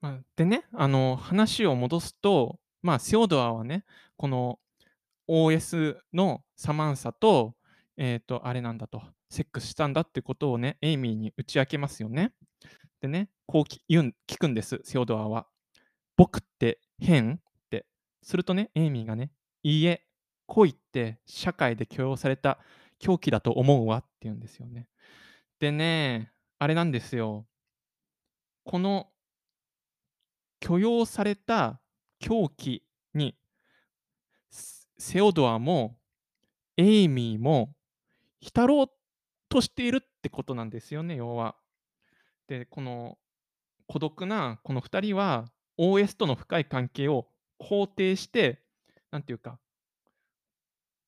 まあ、でね、あの、話を戻すと、まあ、セオドアはね、この OS のサマンサと、えっと、あれなんだと、セックスしたんだってことをね、エイミーに打ち明けますよね。でね、こう言うん聞くんです、セオドアは。僕って変？って。するとね、エイミーがね、いいえ、恋って社会で許容された狂気だと思うわって言うんですよね。でね、あれなんですよ。この許容された狂気に、セオドアもエイミーも浸ろうとしているってことなんですよね、要は。で、この孤独なこの2人は OS との深い関係を肯定して、なんていうか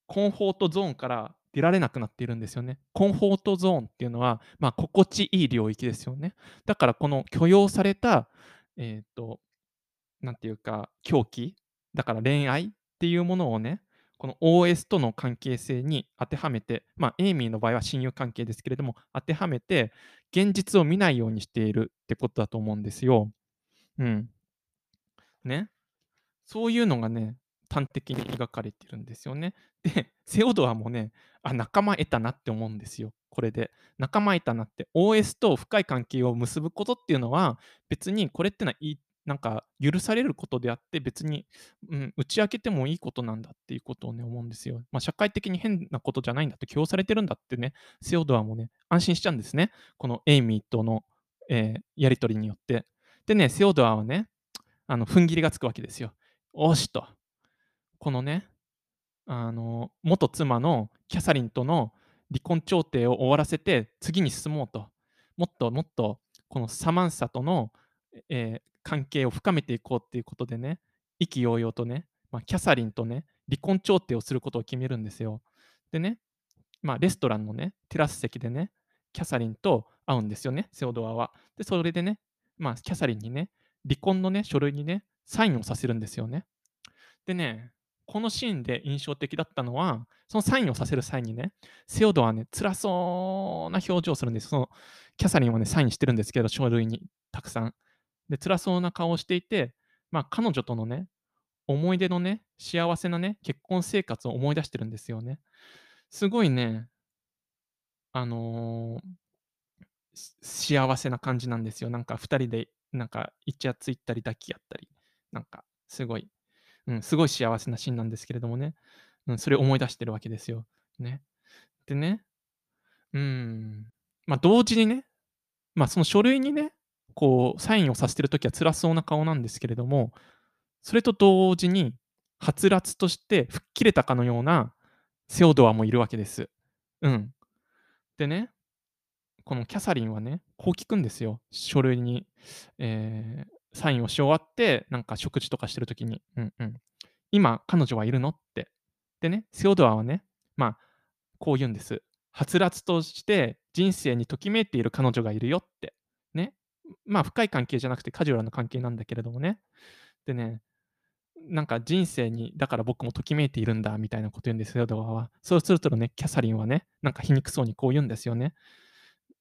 コンフォートゾーンから出られなくなっているんですよね。コンフォートゾーンっていうのは、まあ、心地いい領域ですよね。だからこの許容された、えっと、なんていうか、狂気、だから恋愛っていうものをね、この OS との関係性に当てはめて、まあ、エイミーの場合は親友関係ですけれども、当てはめて、現実を見ないようにしているってことだと思うんですよ。うん。ね。そういうのがね、端的に描かれてるんですよね。で、セオドアもね、あ、仲間得たなって思うんですよ、これで。仲間得たなって。OS と深い関係を結ぶことっていうのは、別にこれってのは、いなんか許されることであって、別に、うん、打ち明けてもいいことなんだっていうことをね、思うんですよ。まあ、社会的に変なことじゃないんだって許容されてるんだってね、セオドアもね、安心しちゃうんですね。このエイミーとの、えーやり取りによって。でね、セオドアはね、あの、踏ん切りがつくわけですよ。おしと。このね、あの、元妻のキャサリンとの離婚調停を終わらせて、次に進もうと。もっともっと、このサマンサとの、えー関係を深めていこうっていうことでね、意気揚々とね、まあ、キャサリンとね、離婚調停をすることを決めるんですよ。でね、まあ、レストランのね、テラス席でね、キャサリンと会うんですよね、セオドアは。で、それでね、まあ、キャサリンにね、離婚のね、書類にね、サインをさせるんですよね。でね、このシーンで印象的だったのは、そのサインをさせる際にね、セオドはね、辛そうな表情をするんです。そのキャサリンはね、サインしてるんですけど、書類にたくさん。で、辛そうな顔をしていて、まあ、彼女とのね、思い出のね、幸せなね、結婚生活を思い出してるんですよね。すごいね、あの、し幸せな感じなんですよ。なんか2人で、なんかイチャついたり抱き合ったり、なんかすごい、うん、すごい幸せなシーンなんですけれどもね、うん、それを思い出してるわけですよ。ね。でね、うん、まあ、同時にね、まあ、その書類にね、こうサインをさせてる時は辛そうな顔なんですけれども、それと同時に、はつらつとして吹っ切れたかのようなセオドアもいるわけです。うん。でね、このキャサリンはね、こう聞くんですよ。書類に、えーサインをし終わって、なんか食事とかしてる時に、うんうん。今、彼女はいるのって。でね、セオドアはね、まあ、こう言うんです。はつらつとして人生にときめいている彼女がいるよって。ね。まあ、深い関係じゃなくてカジュアルな関係なんだけれどもね。でね、なんか人生に、だから僕もときめいているんだみたいなこと言うんですよ、ドアは。そうするとね、キャサリンはね、なんか皮肉そうにこう言うんですよね。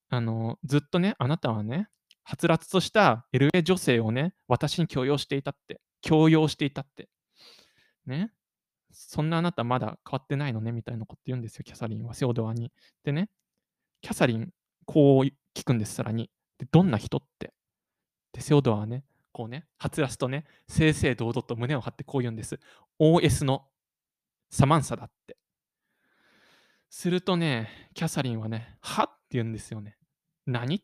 あの、ずっとね、あなたはね、はつらつとした LA 女性をね、私に強要していたって、強要していたって。ね。そんなあなたまだ変わってないのねみたいなこと言うんですよ、キャサリンは、セオドアに。でね、キャサリン、こう聞くんです、さらに。で、どんな人って。で、セオドアはね、こうね、はつらつとね、正々堂々と胸を張ってこう言うんです。OS のサマンサだって。するとね、キャサリンはね、はって言うんですよね。何。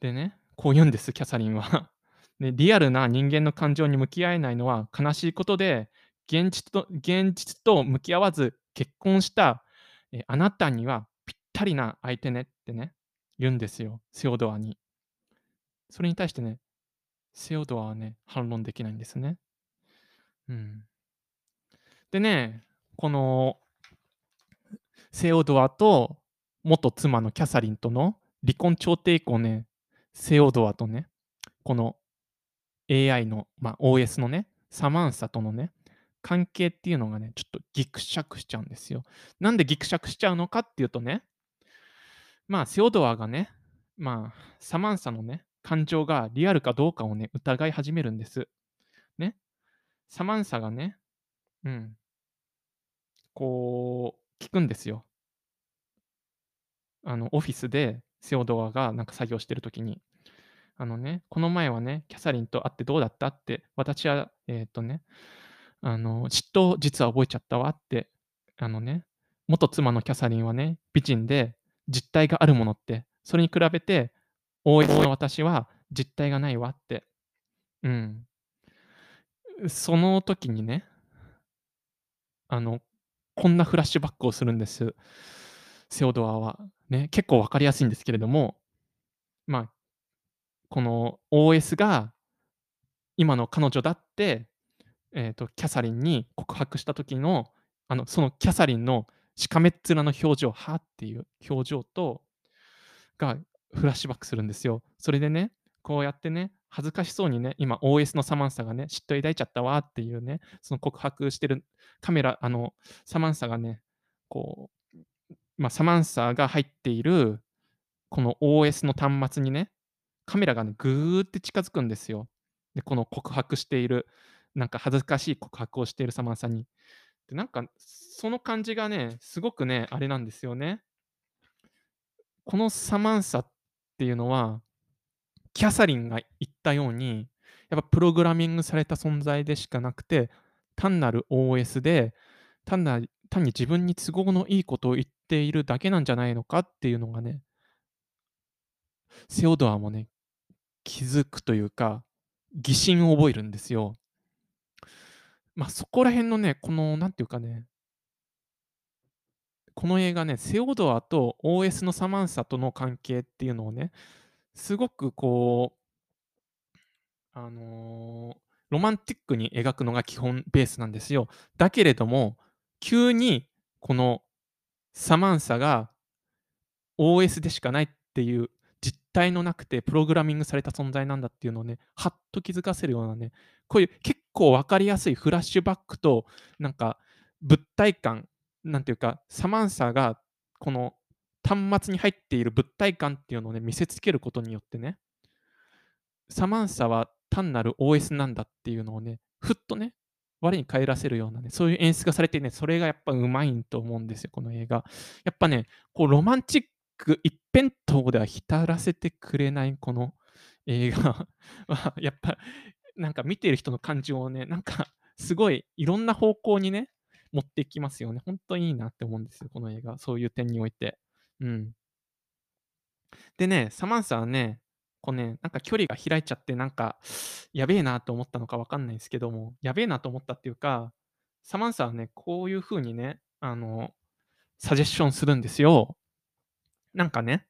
でね、こう言うんです、キャサリンは。で リアルな人間の感情に向き合えないのは悲しいことで、現実と現実と向き合わず結婚したえあなたにはぴったりな相手ねってね、言うんですよ、セオドアに。それに対してね、セオドアはね、反論できないんですね。うん。でね、このセオドアと元妻のキャサリンとの離婚調停以降ね、セオドアとね、この AI の、まあ、OS のね、サマンサとのね、関係っていうのがね、ちょっとギクシャクしちゃうんですよ。なんでギクシャクしちゃうのかっていうとね、まあ、セオドアがね、まあ、サマンサのね、感情がリアルかどうかをね、疑い始めるんです。ね。サマンサがね、うん。こう、聞くんですよ。あの、オフィスでセオドアがなんか作業してる時に、あのね、この前はね、キャサリンと会ってどうだった？って、私は、えっとね、あの、嫉妬実は覚えちゃったわって、あのね、元妻のキャサリンはね、美人で実体があるものって、それに比べて、OS の私は実体がないわって。うん。その時にね、あの、こんなフラッシュバックをするんです。セオドアは。ね、結構分かりやすいんですけれども、まあ、この OS が今の彼女だって、えっと、キャサリンに告白した時の、あの、そのキャサリンのしかめっ面の表情、はっていう表情とがフラッシュバックするんですよ。それでね、こうやってね、恥ずかしそうにね、今 OS のサマンサがね、嫉妬抱いちゃったわっていうね、その告白してるカメラ、あの、サマンサがね、こう、まあ、サマンサが入っている、この OS の端末にね、カメラがね、ぐーって近づくんですよ。で、この告白している、なんか恥ずかしい告白をしているサマンサに。で、なんか、その感じがね、すごくね、あれなんですよね。このサマンサっていうのは、キャサリンが言ったように、やっぱプログラミングされた存在でしかなくて、単なる OS で、単な単に自分に都合のいいことを言っているだけなんじゃないのかっていうのがね、セオドアもね、気づくというか、疑心を覚えるんですよ。まあ、そこら辺のね、この、なんていうかね、この映画ね、セオドアと OS のサマンサとの関係っていうのをね、すごくこう、あのーロマンティックに描くのが基本ベースなんですよ。だけれども、急にこのサマンサが OS でしかないっていう体のなくてプログラミングされた存在なんだっていうのをね、はっと気づかせるようなね、こういう結構分かりやすいフラッシュバックと、なんか物体感、なんていうか、サマンサがこの端末に入っている物体感っていうのをね、見せつけることによってね、サマンサは単なる OS なんだっていうのをね、ふっとね、我に返らせるようなね、そういう演出がされてね、それがやっぱうまいと思うんですよ、この映画。やっぱね、こうロマンチック一辺倒では浸らせてくれないこの映画 は、やっぱなんか見てる人の感情をね、なんかすごいいろんな方向にね、持っていきますよね。本当にいいなって思うんですよ、この映画。そういう点において。うん。でね、サマンサはね、こうね、なんか距離が開いちゃって、なんか、やべえなと思ったのかわかんないですけども、やべえなと思ったっていうか、サマンサはね、こういう風にね、あの、サジェッションするんですよ。なんかね、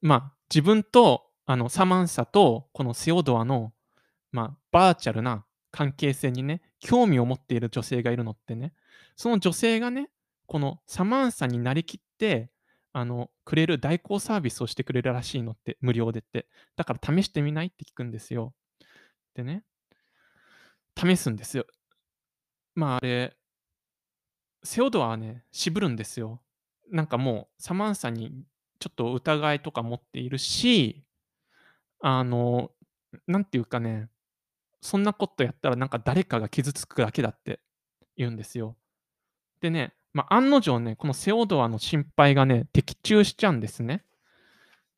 まあ、自分と、あの、サマンサと、このセオドアの、まあ、バーチャルな関係性にね、興味を持っている女性がいるのってね、その女性がね、このサマンサになりきって、あの、くれる代行サービスをしてくれるらしいのって、無料でって。だから試してみないって聞くんですよ。でね、試すんですよ。まあ、あれ、セオドアはね、渋るんですよ。なんかもう、サマンサにちょっと疑いとか持っているし、あの、なんていうかね、そんなことやったらなんか誰かが傷つくだけだって言うんですよ。でね、まあ、案の定ね、このセオドアの心配がね、的中しちゃうんですね。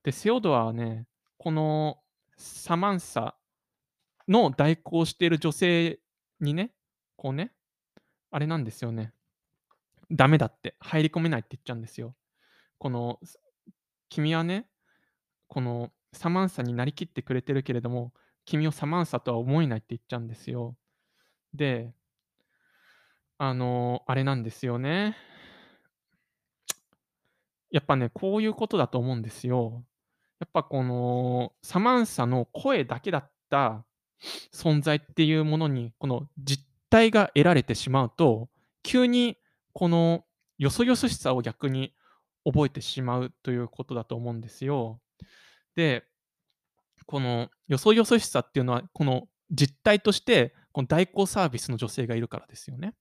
で、セオドアはね、このサマンサの代行している女性にね、こうね、あれなんですよね。ダメだって、入り込めないって言っちゃうんですよ。この、君はね、このサマンサになりきってくれてるけれども、君をサマンサとは思えないって言っちゃうんですよ。で、あの、あれなんですよね。やっぱね、こういうことだと思うんですよ。やっぱこの、サマンサの声だけだった存在っていうものに、この実体が得られてしまうと、急にこのよそよそしさを逆に覚えてしまうということだと思うんですよ。で、このよそよそしさっていうのは、この実態として、この代行サービスの女性がいるからですよね。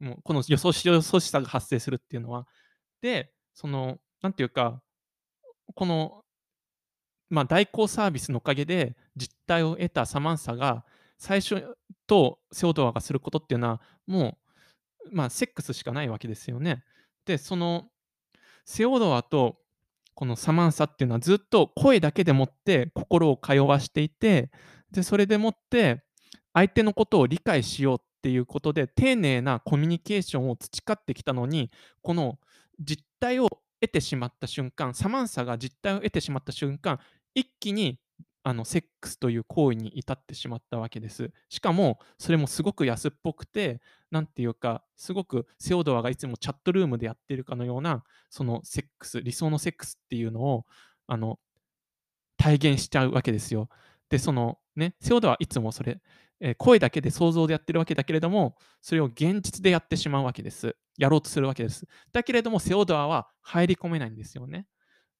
もうこの予想しよそしさが発生するっていうのは。で、その、なんていうか、この、まあ、代行サービスのおかげで実態を得たサマンサが、最初とセオドアがすることっていうのは、もう、まあ、セックスしかないわけですよね。で、そのセオドアとこのサマンサっていうのはずっと声だけでもって心を通わしていて、で、それでもって相手のことを理解しようっていうことで、丁寧なコミュニケーションを培ってきたのに、この実態を得てしまった瞬間、サマンサが実態を得てしまった瞬間、一気にあのセックスという行為に至ってしまったわけです。しかも、それもすごく安っぽくて、なんていうか、すごくセオドアがいつもチャットルームでやってるかのような、そのセックス、理想のセックスっていうのを、あの、体現しちゃうわけですよ。で、そのね、セオドアはいつもそれ、えー声だけで想像でやってるわけだけれども、それを現実でやってしまうわけです。やろうとするわけです。だけれども、セオドアは入り込めないんですよね。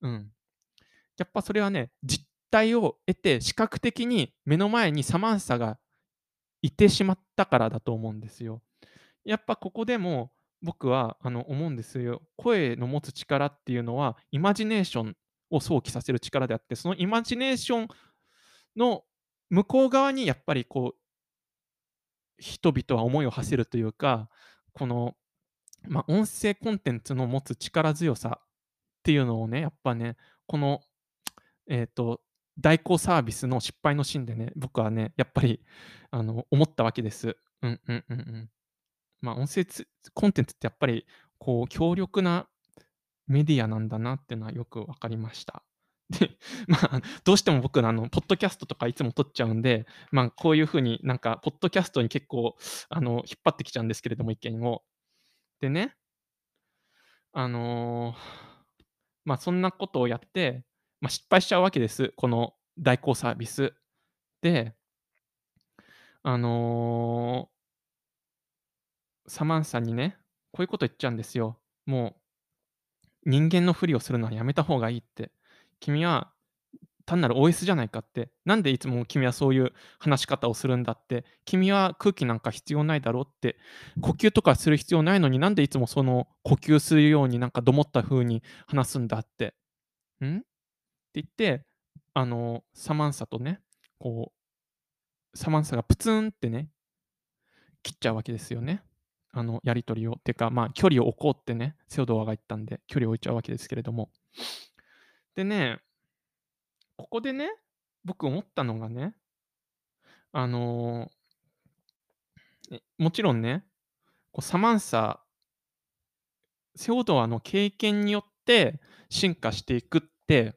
うん。やっぱそれはね、実態を得て、視覚的に目の前にサマンサがいてしまったからだと思うんですよ。やっぱここでも僕はあの思うんですよ。声の持つ力っていうのは、イマジネーションを想起させる力であって、そのイマジネーションの向こう側にやっぱりこう、人々は思いを馳せるというか、この、まあ、音声コンテンツの持つ力強さっていうのをね、やっぱね、この、えっと、代行サービスの失敗のシーンでね、僕はね、やっぱり、あの、思ったわけです。うんうんうんうん。まあ、音声コンテンツってやっぱり、こう、強力なメディアなんだなっていうのはよく分かりました。で、まあ、どうしても僕あの、ポッドキャストとかいつも撮っちゃうんで、まあ、こういう風になんか、ポッドキャストに結構、あの、引っ張ってきちゃうんですけれども、意見を。でね、あの、まあ、そんなことをやって、まあ、失敗しちゃうわけです。この代行サービス。で、あの、サマンサにね、こういうこと言っちゃうんですよ。もう、人間のふりをするのはやめた方がいいって。君は単なる OS じゃないかって。なんでいつも君はそういう話し方をするんだって。君は空気なんか必要ないだろうって。呼吸とかする必要ないのになんでいつもその呼吸するようになんかどもった風に話すんだって。ん？言って、あの、サマンサとね、こう、サマンサがプツンってね、切っちゃうわけですよね。あの、やり取りを。てか、まあ、距離を置こうってね、セオドアが言ったんで、距離を置いちゃうわけですけれども。でね、ここでね、僕思ったのがね、あの、えもちろんね、こうサマンサ、セオドアの経験によって進化していくって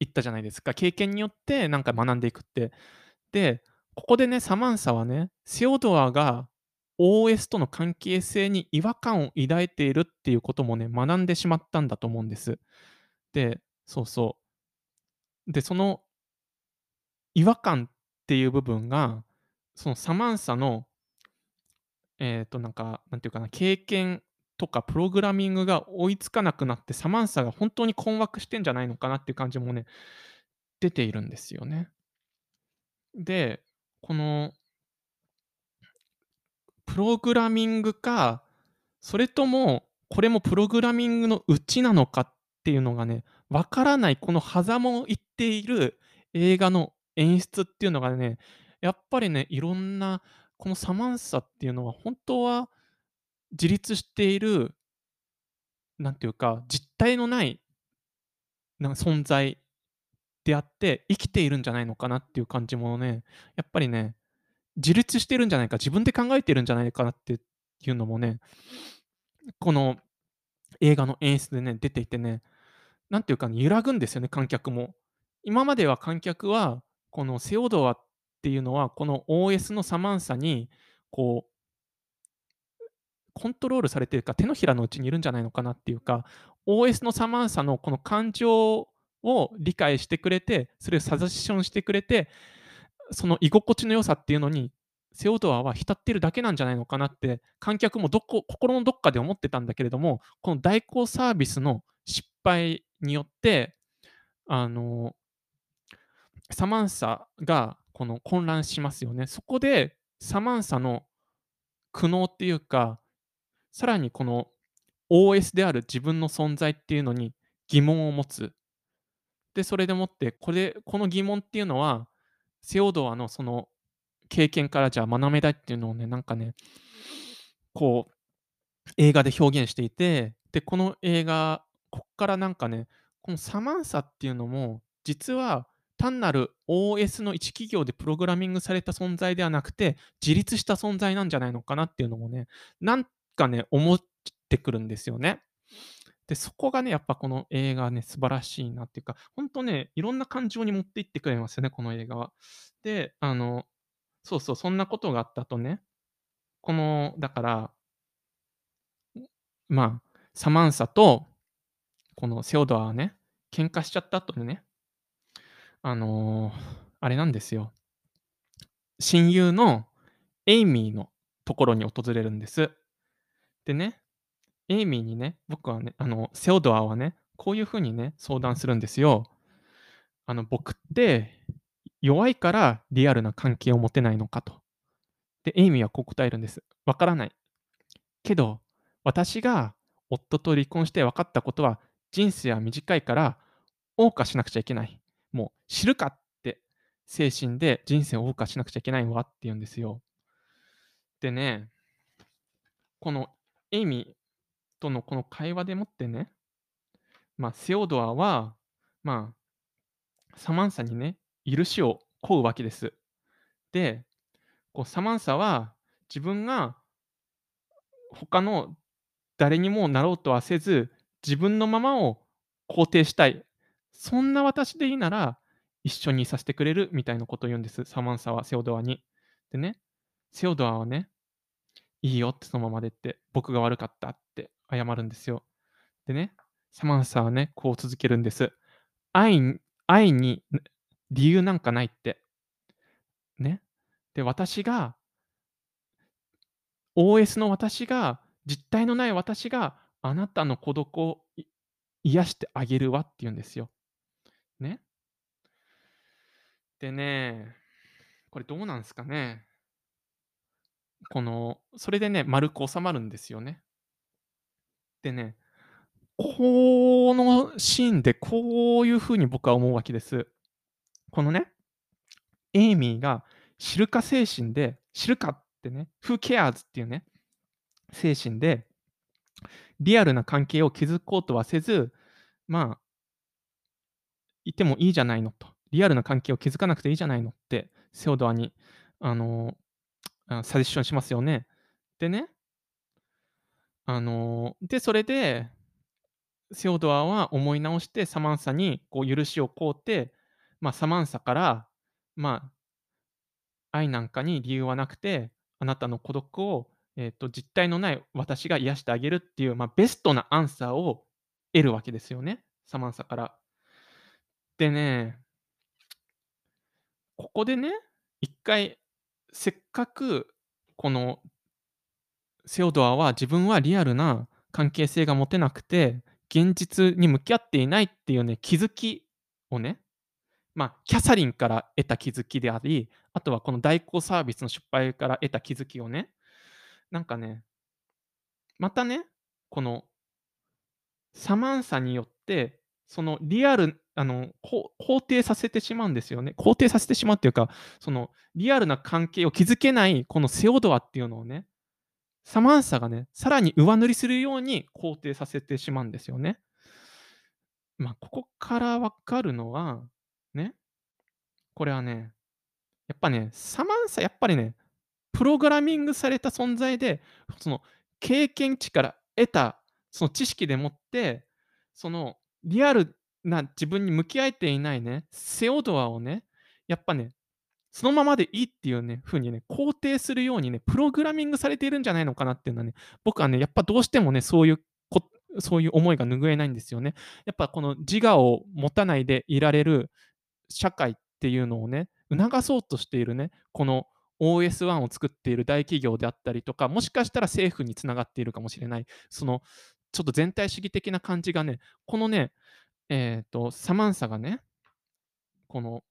言ったじゃないですか。経験によってなんか学んでいくって。で、ここでね、サマンサはね、セオドアが OS との関係性に違和感を抱いているっていうこともね、学んでしまったんだと思うんです。で、そうそう。で、その違和感っていう部分が、そのサマンサの、えっと、なんか、なんていうかな、経験とかプログラミングが追いつかなくなって、サマンサが本当に困惑してんじゃないのかなっていう感じもね、出ているんですよね。で、このプログラミングか、それともこれもプログラミングのうちなのかっていうのがね、わからないこの狭間を言っている映画の演出っていうのがね、やっぱりね、いろんなこのサマンサっていうのは本当は自立している、なんていうか、実体のないなんか存在であって、生きているんじゃないのかなっていう感じもね、やっぱりね、自立してるんじゃないか、自分で考えてるんじゃないかなっていうのもね、この映画の演出でね、出ていてね、なんていうかね、揺らぐんですよね、観客も。今までは観客は、このセオドアっていうのは、この OS のサマンサに、こう、コントロールされてるか、手のひらのうちにいるんじゃないのかなっていうか、OS のサマンサのこの感情を理解してくれて、それをサジェッションしてくれて、その居心地の良さっていうのに、セオドアは浸ってるだけなんじゃないのかなって、観客もどこ心のどっかで思ってたんだけれども、この代行サービスの失敗によって、あの、サマンサがこの混乱しますよね。そこでサマンサの苦悩っていうか、さらにこの OS である自分の存在っていうのに疑問を持つ。で、それでもって、これこの疑問っていうのは、セオドアのその経験からじゃあ学べたいっていうのをね、なんかね、こう、映画で表現していて、で、この映画、こっからなんかね、このサマンサっていうのも、実は単なる OS の一企業でプログラミングされた存在ではなくて、自立した存在なんじゃないのかなっていうのもね、なんかね、思ってくるんですよね。で、そこがね、やっぱこの映画ね、素晴らしいなっていうか、ほんとね、いろんな感情に持っていってくれますよね、この映画は。で、あの、そうそう、そんなことがあった後ね、この、だから、まあ、サマンサと、このセオドアはね、喧嘩しちゃった後にね、あの、あれなんですよ。親友のエイミーのところに訪れるんです。でね、エイミーにね、僕はね、あの、セオドアはね、こういう風にね、相談するんですよ。あの、僕って弱いからリアルな関係を持てないのかと。で、エイミーはこう答えるんです。わからない。けど、私が夫と離婚して分かったことは、人生は短いから謳歌しなくちゃいけない。もう知るかって精神で人生を謳歌しなくちゃいけないわって言うんですよ。でね、このエイミーとのこの会話でもってね、まあ、セオドアは、まあ、サマンサにね、許しを請うわけです。で、こうサマンサは自分が他の誰にもなろうとはせず、自分のままを肯定したい。そんな私でいいなら、一緒にいさせてくれるみたいなことを言うんです、サマンサはセオドアに。でね、セオドアはね、いいよってそのままでって、僕が悪かったって謝るんですよ。でね、サマンサはね、こう続けるんです。愛愛に理由なんかないって。ね。で、私が、OS の私が、実体のない私があなたの孤独を癒してあげるわって言うんですよ。ね。でね、これどうなんですかね。この、それでね、丸く収まるんですよね。でね、このシーンでこういう風に僕は思うわけです。このね、エイミーが知るか精神で、知るかってね、Who cares っていうね、精神で、リアルな関係を築こうとはせず、まあ、いてもいいじゃないのと。リアルな関係を築かなくていいじゃないのって、セオドアに、あの、サジェッションしますよね。でね、あの、で、それで、セオドアは思い直してサマンサにこう許しを請うて、まあ、サマンサから、まあ、愛なんかに理由はなくて、あなたの孤独を、えーと、実体のない私が癒してあげるっていう、まあ、ベストなアンサーを得るわけですよね、サマンサから。でね、ここでね、一回、せっかくこのセオドアは自分はリアルな関係性が持てなくて、現実に向き合っていないっていうね、気づきをね、まあ、キャサリンから得た気づきであり、あとはこの代行サービスの失敗から得た気づきをね、なんかね、またね、このサマンサによって、そのリアル、あの、肯定させてしまうんですよね。肯定させてしまうっていうか、そのリアルな関係を築けないこのセオドアっていうのをね、サマンサがね、さらに上塗りするように肯定させてしまうんですよね。まあ、ここからわかるのは、ね、これはね、やっぱね、サマンサ、やっぱりね、プログラミングされた存在で、その経験値から得たその知識でもって、そのリアルな自分に向き合えていないね、セオドアをね、やっぱね、そのままでいいっていうね、風にね、肯定するようにね、プログラミングされているんじゃないのかなっていうのはね、僕はね、やっぱどうしてもね、そういうこそういう思いが拭えないんですよね。やっぱこの自我を持たないでいられる社会っていうのをね、促そうとしているね、この OS1 を作っている大企業であったりとか、もしかしたら政府につながっているかもしれない、そのちょっと全体主義的な感じがね、このね、えっ、ー、と、サマンサがね、この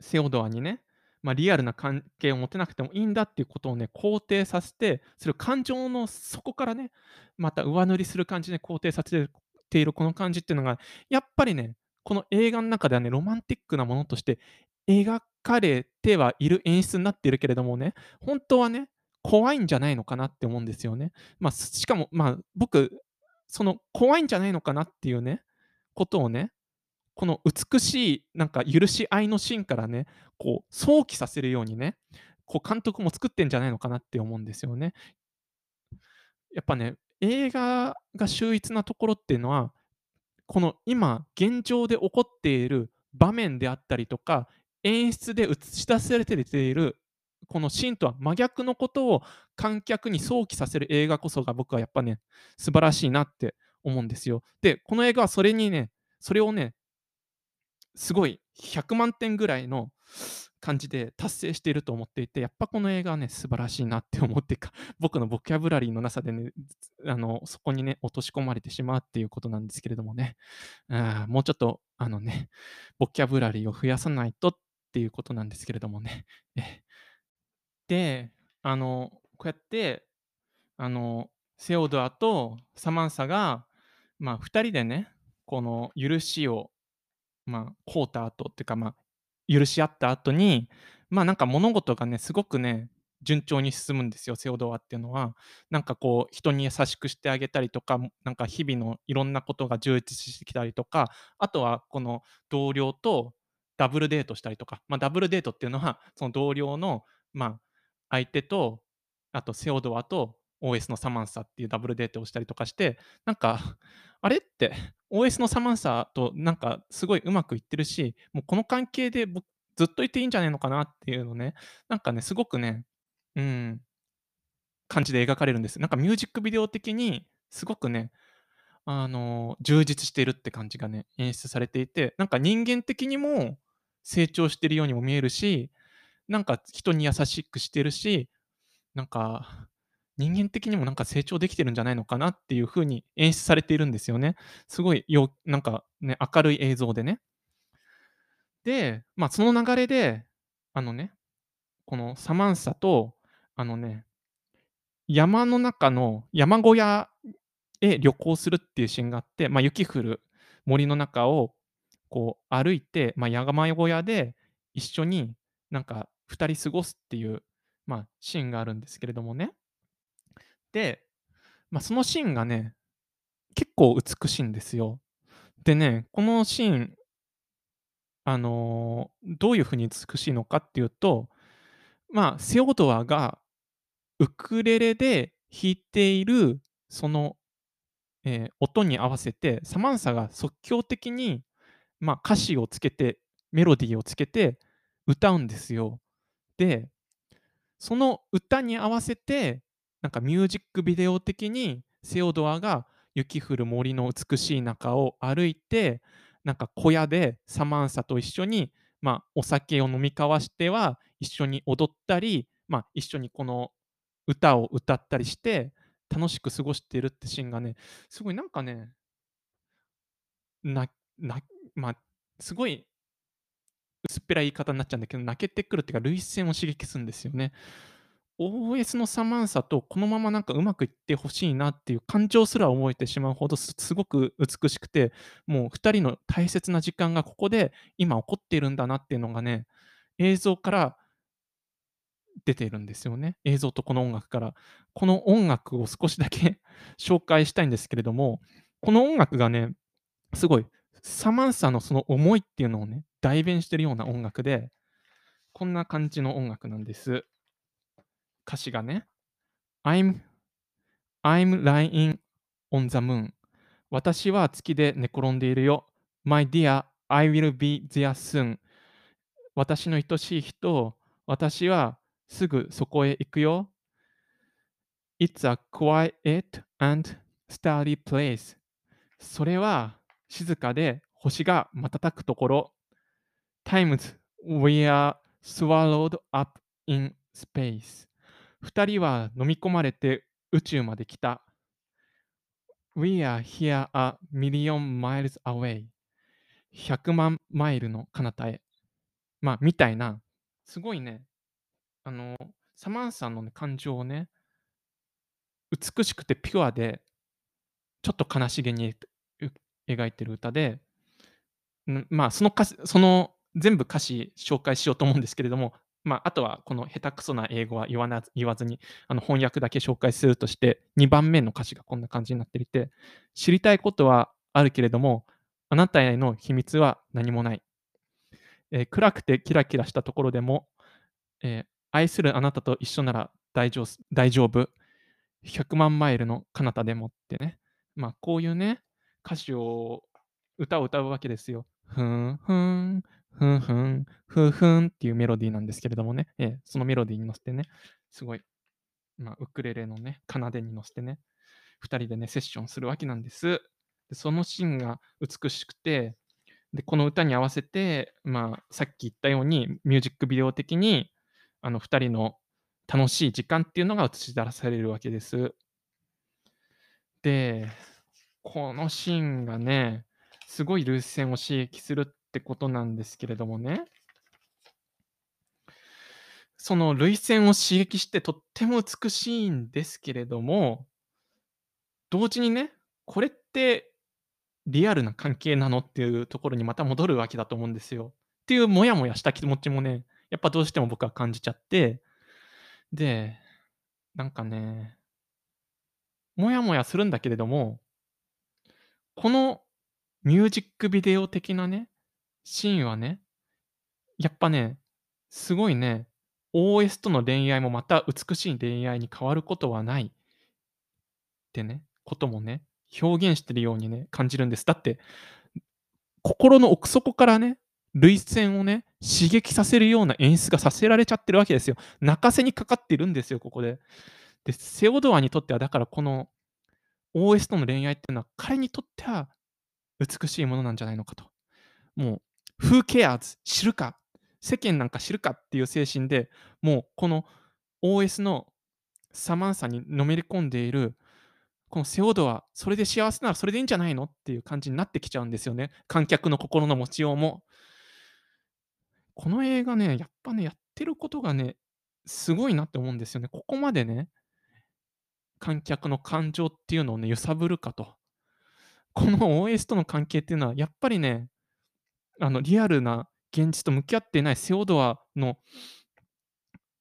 セオドアにね、まあ、リアルな関係を持てなくてもいいんだっていうことをね、肯定させて、それを感情の底からね、また上塗りする感じで肯定させているこの感じっていうのが、やっぱりね、この映画の中ではね、ロマンティックなものとして描かれてはいる演出になっているけれどもね、本当はね、怖いんじゃないのかなって思うんですよね。まあ、しかも、まあ、僕、その怖いんじゃないのかなっていうね、ことをね、この美しいなんか許し合いのシーンからね、こう想起させるようにね、こう監督も作ってんじゃないのかなって思うんですよね。やっぱね、映画が秀逸なところっていうのは、この今、現状で起こっている場面であったりとか、演出で映し出されている、このシーンとは真逆のことを観客に想起させる映画こそが僕はやっぱね、素晴らしいなって思うんですよ。で、この映画はそれにね、それをね、すごい100万点ぐらいの感じで達成していると思っていて、やっぱこの映画はね、素晴らしいなって思ってか、僕のボキャブラリーのなさでね、あの、そこにね、落とし込まれてしまうっていうことなんですけれどもね、あもうちょっと、あのね、ボキャブラリーを増やさないとっていうことなんですけれどもね。で、あの、こうやって、あの、セオドアとサマンサが、まあ、2人でね、この許しを、まあ、こうた後っていうか、まあ、許し合った後に、まあ、なんか物事がね、すごくね、順調に進むんですよ、セオドアっていうのは。なんかこう、人に優しくしてあげたりとか、なんか日々のいろんなことが充実してきたりとか、あとはこの同僚とダブルデートしたりとか、まあ、ダブルデートっていうのは、その同僚の、まあ、相手と、あとセオドアと OS のサマンサっていうダブルデートをしたりとかして、なんか、あれって、OS のサマンサとなんかすごいうまくいってるし、もうこの関係で僕ずっといていいんじゃないのかなっていうのね、なんかね、すごくね、うん、感じで描かれるんです。なんかミュージックビデオ的にすごくね、あの、充実しているって感じがね、演出されていて、なんか人間的にも成長してるようにも見えるし、なんか人に優しくしてるし、なんか人間的にもなんか成長できてるんじゃないのかなっていう風に演出されているんですよね。すごいよなんかね、明るい映像でね。で、まあ、その流れで、あのね、このサマンサと、あのね、山の中の山小屋へ旅行するっていうシーンがあって、ま、雪降る森の中をこう歩いて、ま、山小屋で一緒になんか2人過ごすっていう、まあ、シーンがあるんですけれどもね。で、まあ、そのシーンがね、結構美しいんですよ。でね、このシーン、あの、どういう風に美しいのかっていうと、まあ、セオドアがウクレレで弾いているその、えー音に合わせて、サマンサが即興的に、まあ、歌詞をつけて、メロディーをつけて歌うんですよ。で、その歌に合わせてなんかミュージックビデオ的にセオドアが雪降る森の美しい中を歩いて、なんか小屋でサマンサと一緒に、まあ、お酒を飲み交わしては一緒に踊ったり、まあ、一緒にこの歌を歌ったりして楽しく過ごしているってシーンがね、すごいなんかね、ななまあ、すごい薄っぺらい言い方になっちゃうんだけど、泣けてくるっていうか、涙腺を刺激するんですよね。OS のサマンサとこのままなんかうまくいってほしいなっていう感情すら覚えてしまうほどすすごく美しくて、もう2人の大切な時間がここで今起こっているんだなっていうのがね、映像から出ているんですよね。映像とこの音楽から。この音楽を少しだけ 紹介したいんですけれども、この音楽がね、すごいサマンサのその思いっていうのをね、代弁してるような音楽で、こんな感じの音楽なんです。歌詞がね、I'm, I'm lying on the moon. 私は月で寝転んでいるよ。My dear, I will be there soon. 私の愛しい人、私はすぐそこへ行くよ。It's a quiet and starry place. それは静かで星が瞬くところ。Times we are swallowed up in space. 二人は飲み込まれて宇宙まで来た。We are here a million miles away. 100万マイルの彼方へ。まあ、みたいな、すごいね、あの、サマンサの、ね、感情をね、美しくてピュアで、ちょっと悲しげに描いてる歌で、まあ、その歌詞その全部歌詞紹介しようと思うんですけれども、まあ、あとはこの下手くそな英語は言わな言わずに、あの翻訳だけ紹介するとして、2番目の歌詞がこんな感じになっていて、知りたいことはあるけれども、あなたへの秘密は何もない。えー、暗くてキラキラしたところでも、えー、愛するあなたと一緒なら大丈夫大丈夫。100万マイルの彼方でもってね。まあ、こういうね、歌詞を、歌を歌うわけですよ。ふんふん、ふんふん、ふんふんっていうメロディーなんですけれどもね、えー、そのメロディーに乗せてね、すごい、まあ、ウクレレのね、奏でに乗せてね、2人でね、セッションするわけなんです。でそのシーンが美しくて、で、この歌に合わせて、まあ、さっき言ったように、ミュージックビデオ的に、あの、2人の楽しい時間っていうのが映し出されるわけです。で、このシーンがね、すごいルース線を刺激するってことなんですけれどもね。その涙腺を刺激してとっても美しいんですけれども、同時にね、これってリアルな関係なのっていうところにまた戻るわけだと思うんですよ。っていうモヤモヤした気持ちもね、やっぱどうしても僕は感じちゃって、で、なんかね、モヤモヤするんだけれども、このミュージックビデオ的なね、シーンはね、やっぱね、すごいね、OS との恋愛もまた美しい恋愛に変わることはないってね、こともね、表現してるようにね、感じるんです。だって、心の奥底からね、涙腺をね、刺激させるような演出がさせられちゃってるわけですよ。泣かせにかかってるんですよ、ここで。で、セオドアにとっては、だからこの OS との恋愛っていうのは、彼にとっては美しいものなんじゃないのかと。もう、Who cares? 知るか世間なんか知るかっていう精神でもうこの OS のサマンサにのめり込んでいるこのセオドア、それで幸せならそれでいいんじゃないのっていう感じになってきちゃうんですよね。観客の心の持ちようも。この映画ね、やっぱね、やってることがね、すごいなって思うんですよね。ここまでね、観客の感情っていうのをね、揺さぶるかと。この OS との関係っていうのは、やっぱりね、あのリアルな現実と向き合っていないセオドアの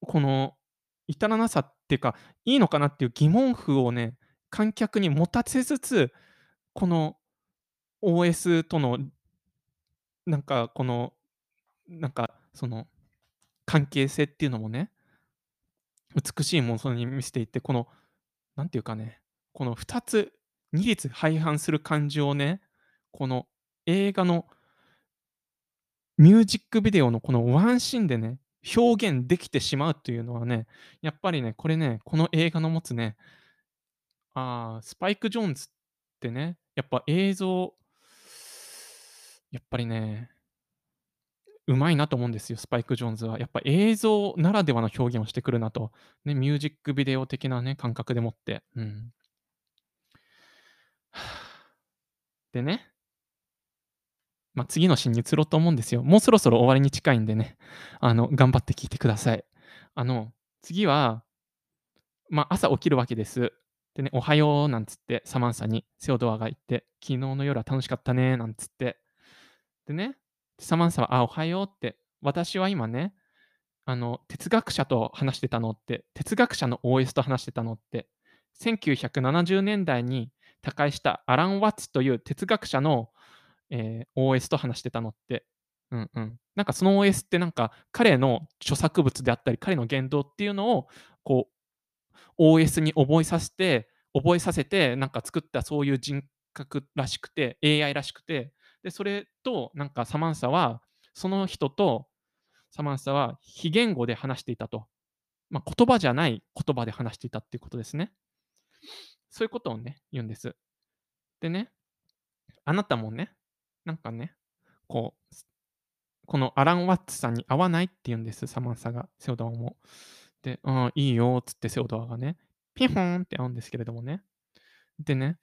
この至らなさっていうか、いいのかなっていう疑問符をね、観客に持たせつつ、この OS とのなんかこのなんかその関係性っていうのもね、美しいものに見せていて、このなんていうかね、この2つ、二律背反する感情をね、この映画のミュージックビデオのこのワンシーンでね、表現できてしまうというのはね、やっぱりね、これね、この映画の持つね、あ、スパイク・ジョーンズってね、やっぱ映像、やっぱりね、うまいなと思うんですよ、スパイク・ジョーンズは。やっぱ映像ならではの表現をしてくるなと。ね、ミュージックビデオ的なね、感覚でもって。うん。でね、まあ、次のシーンに移ろうと思うんですよ。もうそろそろ終わりに近いんでね、あの、頑張って聞いてください。あの、次は、まあ、朝起きるわけです。でね、おはようなんつって、サマンサにセオドアが言って、昨日の夜は楽しかったねなんつって。でね、サマンサは、あ、おはようって、私は今ね、あの、哲学者と話してたのって、哲学者の OS と話してたのって、1970年代に他界したアラン・ワッツという哲学者のえー、OS と話してたのって、うんうん。なんかその OS ってなんか彼の著作物であったり、彼の言動っていうのを、こう、OS に覚えさせて、覚えさせて、なんか作ったそういう人格らしくて、AI らしくて、で、それと、なんかサマンサは、その人とサマンサは非言語で話していたと。まあ、言葉じゃない言葉で話していたっていうことですね。そういうことをね、言うんです。でね、あなたもね、なんかね、こう、このアラン・ワッツさんに会わないって言うんです、サマンサが、セオドアも。で、うん、いいよ、つってセオドアがね、ピホーンって会うんですけれどもね。でね、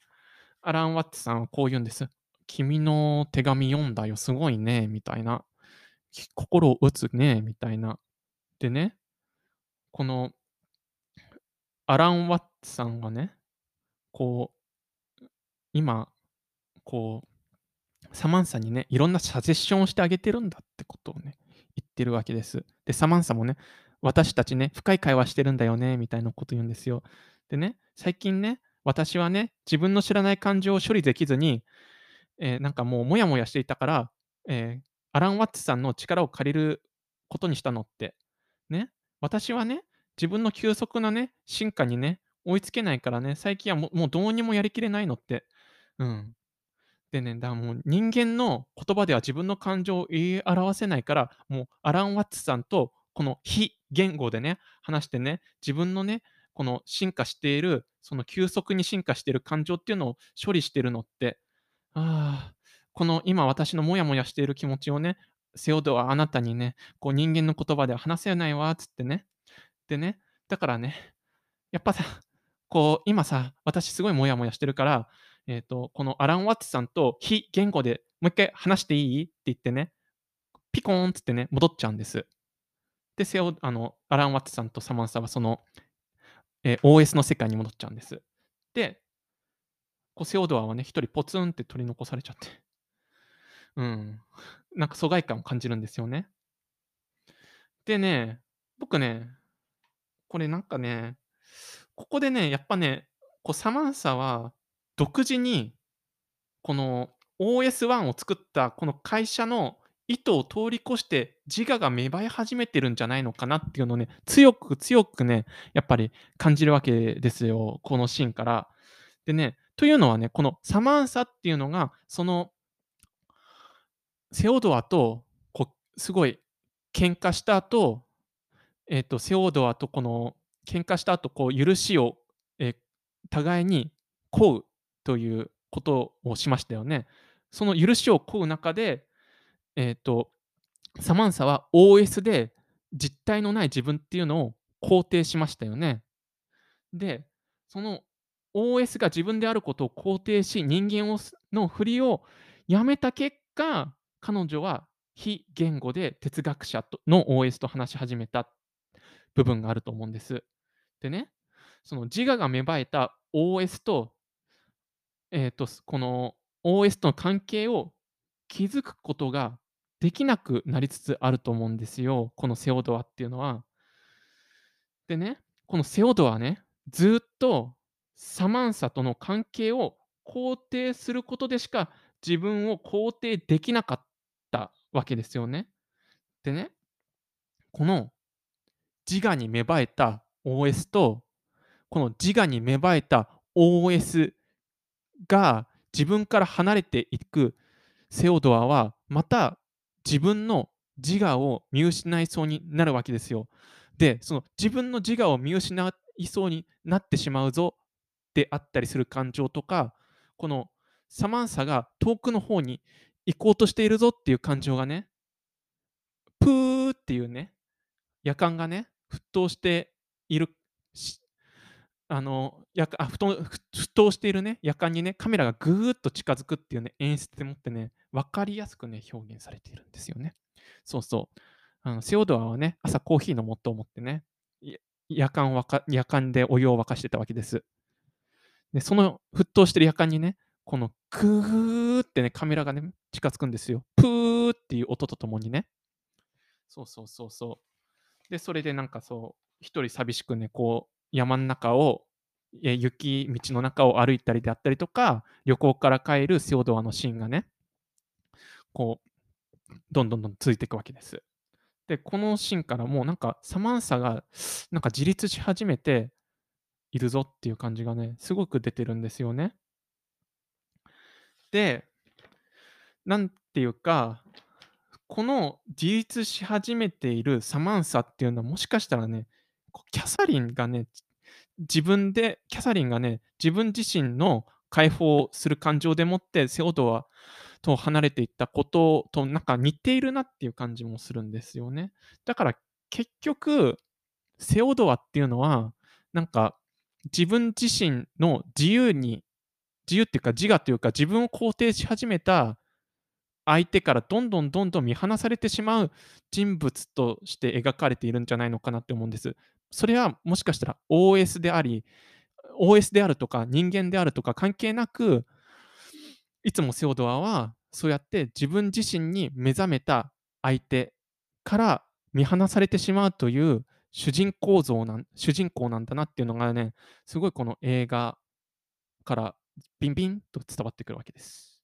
アラン・ワッツさんはこう言うんです。君の手紙読んだよ、すごいね、みたいな。心を打つね、みたいな。でね、このアラン・ワッツさんがね、こう、今、こう、サマンサにね、いろんなサジェッションをしてあげてるんだってことをね、言ってるわけです。で、サマンサもね、私たちね、深い会話してるんだよね、みたいなこと言うんですよ。でね、最近ね、私はね、自分の知らない感情を処理できずに、えーなんかもうモヤモヤしていたから、えーアラン・ワッツさんの力を借りることにしたのって。ね、私はね、自分の急速なね、進化にね、追いつけないからね、最近はもうもうどうにもやりきれないのって。うん。でね、だもう人間の言葉では自分の感情を言い表せないから、もうアラン・ワッツさんとこの非言語でね、話してね、自分のね、この進化している、その急速に進化している感情っていうのを処理してるのって、ああ、この今私のモヤモヤしている気持ちをね、セオドはあなたにね、こう人間の言葉では話せないわ、つってね。でね、だからね、やっぱさ、こう今さ、私すごいモヤモヤしてるから、えっ、と、このアラン・ワッツさんと非言語でもう一回話していい？って言ってね、ピコーンっつってね、戻っちゃうんです。で、セオあの、アラン・ワッツさんとサマンサはその、えー OS の世界に戻っちゃうんです。で、こうセオドアはね、一人ポツンって取り残されちゃって。うん。なんか疎外感を感じるんですよね。でね、僕ね、これなんかね、ここでね、やっぱね、こうサマンサは独自にこの OS1 を作ったこの会社の意図を通り越して自我が芽生え始めてるんじゃないのかなっていうのをね、強く強くね、やっぱり感じるわけですよ、このシーンから。でね、というのはね、このサマンサっていうのが、そのセオドアとこすごい喧嘩した後、えっと、セオドアとこの喧嘩した後、こう許しを、え、互いに請うということをしましたよね。その許しを請う中で、えっと、サマンサは OS で実体のない自分っていうのを肯定しましたよね。で、その OS が自分であることを肯定し、人間をのふりをやめた結果、彼女は非言語で哲学者の OS と話し始めた部分があると思うんです。でね、その自我が芽生えた OS と、えっと、この OS との関係を築くことができなくなりつつあると思うんですよ、このセオドアっていうのは。でね、このセオドアね、ずっとサマンサとの関係を肯定することでしか自分を肯定できなかったわけですよね。でね、この自我に芽生えた OS と、この自我に芽生えた OS が自分から離れていくセオドアは、また自分の自我を見失いそうになるわけですよ。で、その自分の自我を見失いそうになってしまうぞであったりする感情とか、このサマンサが遠くの方に行こうとしているぞっていう感情がね、プーっていうね、夜間がね、沸騰している、あの、やあ沸騰沸騰しているね、夜間にね、カメラがぐーっと近づくっていうね、演出でもってね、分かりやすくね、表現されているんですよね。そうそう。あのセオドアはね、朝コーヒー飲もうと思ってね、夜間わか夜間でお湯を沸かしてたわけです。で、その沸騰してる夜間にね、このクーってね、カメラがね、近づくんですよ。プーっていう音とともにね。そうそうそうそう。で、それでなんかそう、一人寂しくね、こう、山の中を、雪道の中を歩いたりであったりとか、旅行から帰るセオドアのシーンがね、こう、どんどんどん続いていくわけです。で、このシーンからもうなんかサマンサがなんか自立し始めているぞっていう感じがね、すごく出てるんですよね。で、なんていうか、この自立し始めているサマンサっていうのはもしかしたらね、キャサリンがね、自分でキャサリンがね、自分自身の解放する感情でもってセオドアと離れていったこととなんか似ているなっていう感じもするんですよね。だから結局、セオドアっていうのは、なんか自分自身の自由に自由っていうか自我というか自分を肯定し始めた相手からどんどんどんどん見放されてしまう人物として描かれているんじゃないのかなって思うんです。それはもしかしたら OS であり、OS であるとか人間であるとか関係なく、いつもセオドアはそうやって自分自身に目覚めた相手から見放されてしまうという主人公像なん主人公なんだなっていうのがね、すごいこの映画からビンビンと伝わってくるわけです。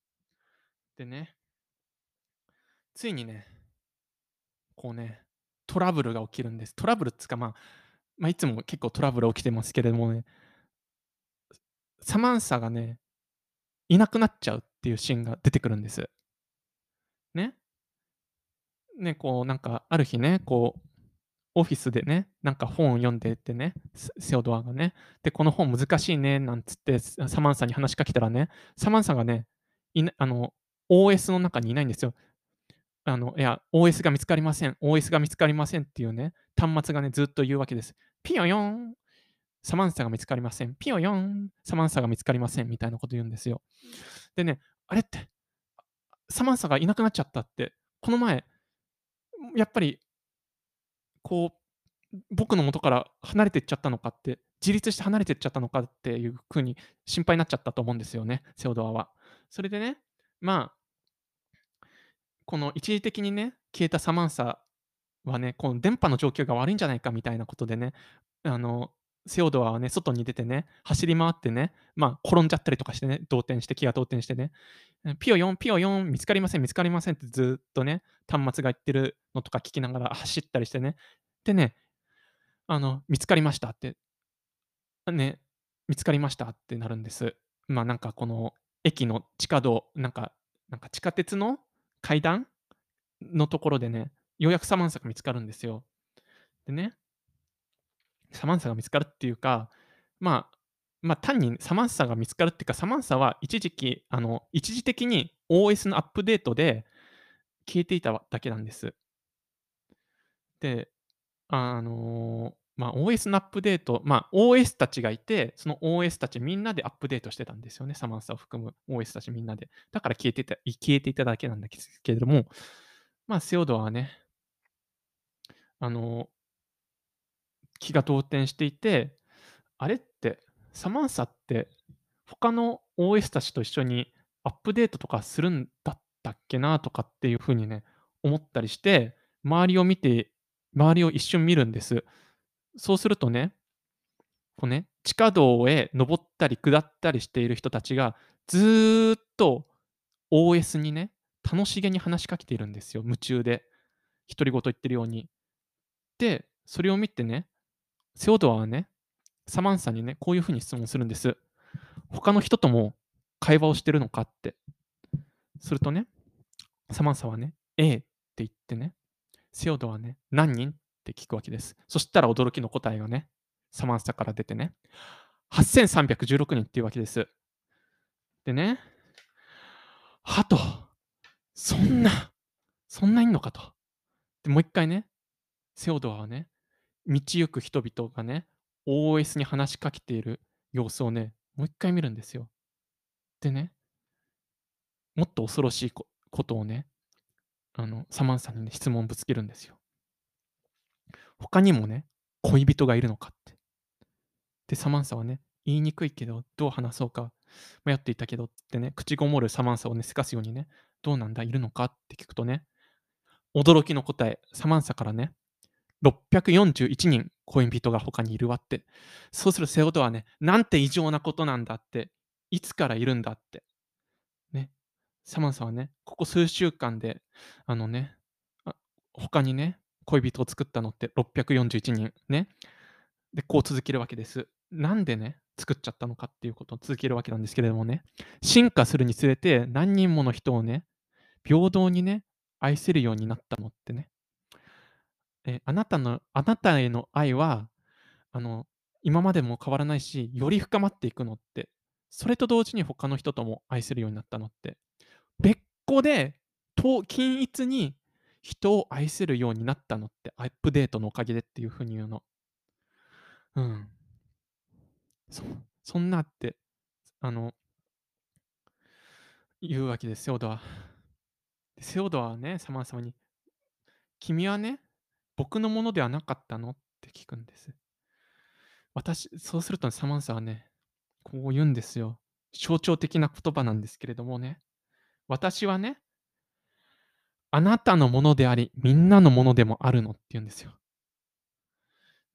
でね、ついにね、こうね、トラブルが起きるんです。トラブルっつか、まあ、まあ、いつも結構トラブル起きてますけれどもね、サマンサがね、いなくなっちゃうっていうシーンが出てくるんです。ね。ね、こうなんかある日ね、こう、オフィスでね、なんか本を読んでってね、セオドアがね、で、この本難しいね、なんつってサマンサに話しかけたらね、サマンサがね、いなあの、OS の中にいないんですよ。あの、いや、OS が見つかりません、OS が見つかりませんっていうね、端末がね、ずっと言うわけです。ピヨヨン、サマンサが見つかりません。ピヨヨン、サマンサが見つかりません。みたいなこと言うんですよ。でね、あれって、サマンサがいなくなっちゃったって、この前、やっぱり、こう、僕の元から離れていっちゃったのかって、自立して離れていっちゃったのかっていうふうに心配になっちゃったと思うんですよね、セオドアは。それでね、まあ、この一時的にね、消えたサマンサはね、この電波の状況が悪いんじゃないかみたいなことでね、あの、セオドアはね、外に出てね、走り回ってね、まあ、転んじゃったりとかしてね、動転して、気が動転してね、ピヨヨン、ピヨヨン、見つかりません、見つかりませんってずっとね、端末が言ってるのとか聞きながら走ったりしてね、でね、あの、見つかりましたって、ね、見つかりましたってなるんです。まあ、なんかこの駅の地下道、なんか、なんか地下鉄の階段のところでね、ようやくサマンサが見つかるんですよ。でね、サマンサが見つかるっていうか、まあ、まあ、単にサマンサが見つかるっていうか、サマンサは一時期、あの、一時的に OS のアップデートで消えていただけなんです。で、あの、まあ、OS のアップデート、まあ、OS たちがいて、その OS たちみんなでアップデートしてたんですよね、サマンサを含む OS たちみんなで。だから消えてた消えていただけなんですけれども、まあ、セオドアはね、あの、気が動転していて、あれって、サマンサって他の OS たちと一緒にアップデートとかするんだったっけなとかっていうふうにね、思ったりして、周りを見て、周りを一瞬見るんです。そうするとね、こうね、地下道へ登ったり下ったりしている人たちが、ずーっと OS にね、楽しげに話しかけているんですよ、夢中で。独り言言ってるように。で、それを見てね、セオドアはね、サマンサにね、こういうふうに質問するんです。他の人とも会話をしてるのかって。するとね、サマンサはね、ええって言ってね、セオドアはね、何人って聞くわけです。そしたら驚きの答えがね、サマンサから出てね、8316人っていうわけです。でね、はと、そんな、そんないんのかと。で、もう一回ね、セオドアはね、道行く人々がね、OS に話しかけている様子をね、もう一回見るんですよ。でね、もっと恐ろしいことをね、あの、サマンサにね、質問ぶつけるんですよ。他にもね、恋人がいるのかって。で、サマンサはね、言いにくいけど、どう話そうか迷っていたけどってね、口ごもるサマンサをね、せかすようにね、どうなんだ、いるのかって聞くとね、驚きの答え、サマンサからね、641人恋人が他にいるわって。そうするとセオドはね、なんて異常なことなんだって。いつからいるんだって。ね。サマンサはね、ここ数週間で、あのね、他にね、恋人を作ったのって641人ね。で、こう続けるわけです。なんでね、作っちゃったのかっていうことを続けるわけなんですけれどもね、進化するにつれて何人もの人をね、平等にね、愛せるようになったのってね、え、あなたのあなたへの愛は、あの、今までも変わらないし、より深まっていくのって、それと同時に他の人とも愛せるようになったのって、別個で、と均一に人を愛せるようになったのって、アップデートのおかげでっていう風に言うの。うん。そそんなって、あの言うわけです、セオドア。セオドアはね、サマン様に、君はね、僕のものではなかったの？って聞くんです。私、そうすると、サマンサはね、こう言うんですよ。象徴的な言葉なんですけれどもね、私はね、あなたのものであり、みんなのものでもあるの？って言うんですよ。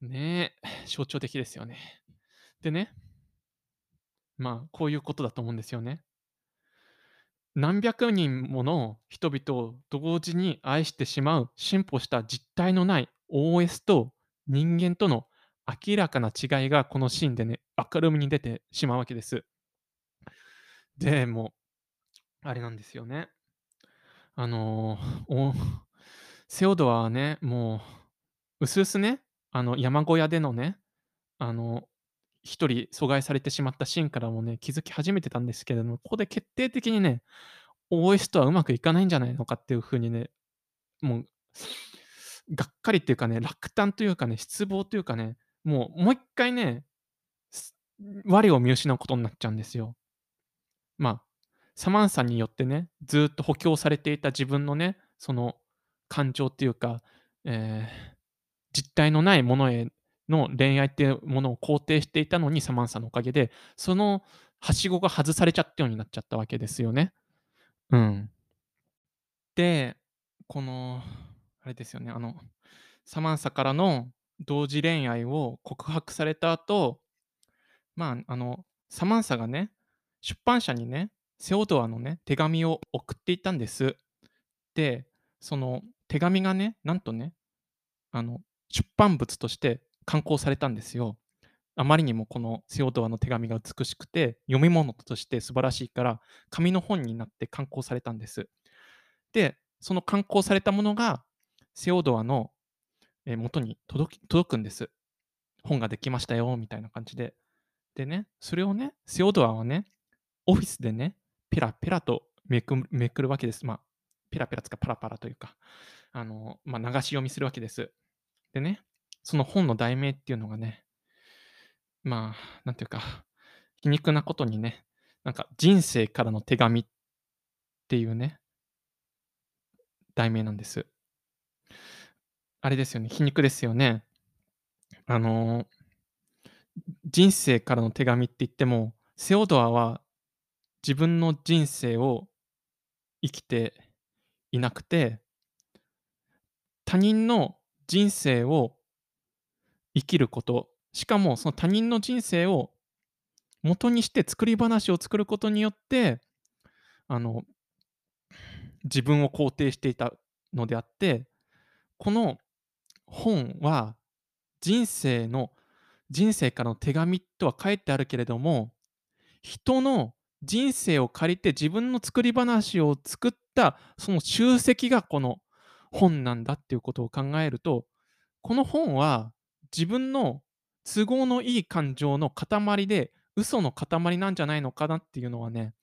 ねえ、象徴的ですよね。でね、まあ、こういうことだと思うんですよね。何百人もの人々を同時に愛してしまう進歩した実体のない OS と人間との明らかな違いがこのシーンでね、明るみに出てしまうわけです。で、も、あれなんですよね。あのセオドアはね、もう、うすうすね、あの、山小屋でのね、あの、一人阻害されてしまったシーンからもね、気づき始めてたんですけれども、ここで決定的にね、OS とはうまくいかないんじゃないのかっていう風にね、もう、がっかりっていうかね、落胆というかね、失望というかね、もうもう一回ね、我を見失うことになっちゃうんですよ。まあ、サマンサによってね、ずっと補強されていた自分のね、その感情っていうか、えー実体のないものへの恋愛っていうものを肯定していたのに、サマンサのおかげで、そのはしごが外されちゃったようになっちゃったわけですよね。うん。で、この、あれですよね、あの、サマンサからの同時恋愛を告白された後、まあ、あの、サマンサがね、出版社にね、セオドアのね、手紙を送っていたんです。で、その手紙がね、なんとね、あの、出版物として刊行されたんですよ。あまりにもこのセオドアの手紙が美しくて、読み物として素晴らしいから、紙の本になって刊行されたんです。で、その刊行されたものが、セオドアの元に届き届くんです。本ができましたよ、みたいな感じで。でね、それをね、セオドアはね、オフィスでね、ペラペラとめくめくるわけです。まあ、ペラペラつかパラパラというか、あの、まあ、流し読みするわけです。でね、その本の題名っていうのがね、まあ、なんていうか、皮肉なことにね、なんか人生からの手紙っていうね、題名なんです。あれですよね、皮肉ですよね。あの、人生からの手紙って言っても、セオドアは自分の人生を生きていなくて、他人の人生を生きること、しかもその他人の人生を元にして作り話を作ることによって、あの、自分を肯定していたのであって、この本は人生の人生からの手紙とは書いてあるけれども、人の人生を借りて自分の作り話を作ったその集積がこの本なんだっていうことを考えると、この本は自分の都合のいい感情の塊で、嘘の塊なんじゃないのかなっていうのはね、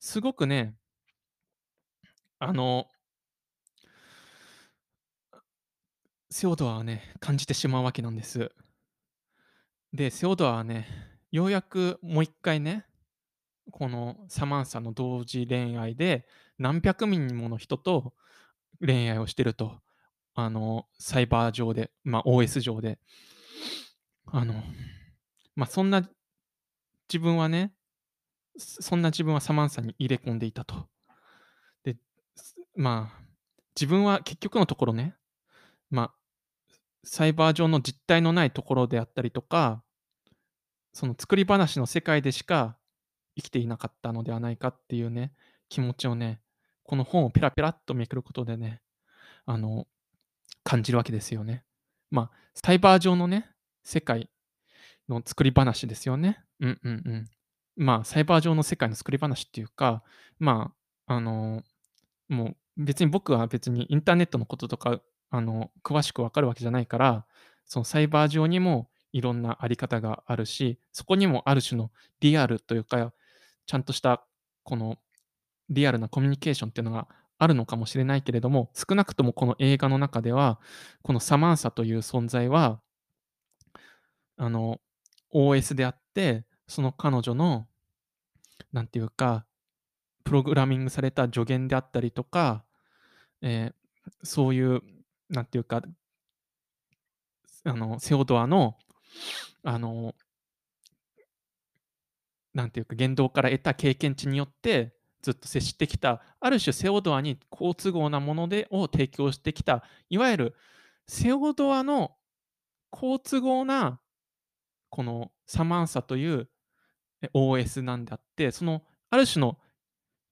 すごくね、あの、セオドアはね、感じてしまうわけなんです。で、セオドアはね、ようやくもう一回ね、このサマンサの同時恋愛で何百人もの人と恋愛をしてると。あの、サイバー上で、まあ、OS 上で。あの、まあ、そんな自分はね、そんな自分はサマンサに入れ込んでいたと。で、まあ、自分は結局のところね、まあ、サイバー上の実体のないところであったりとか、その作り話の世界でしか生きていなかったのではないかっていうね、気持ちをね、この本をペラペラっとめくることでね、あの、感じるわけですよね。まあ、サイバー上のね、世界の作り話ですよね。うんうんうん。まあ、サイバー上の世界の作り話っていうか、まあ、あの、もう別に僕は別にインターネットのこととか、あの、詳しくわかるわけじゃないから、そのサイバー上にもいろんなあり方があるし、そこにもある種のリアルというか、ちゃんとしたこのリアルなコミュニケーションっていうのがあるのかもしれないけれども、少なくともこの映画の中では、このサマンサという存在は、あの、OS であって、その彼女の、なんていうか、プログラミングされた助言であったりとか、えー、そういう、なんていうか、あの、セオドアの、あの、なんていうか、言動から得た経験値によって、ずっと接してきた、ある種セオドアに好都合なものでを提供してきた、いわゆるセオドアの好都合な、このサマンサという OS なんであって、そのある種の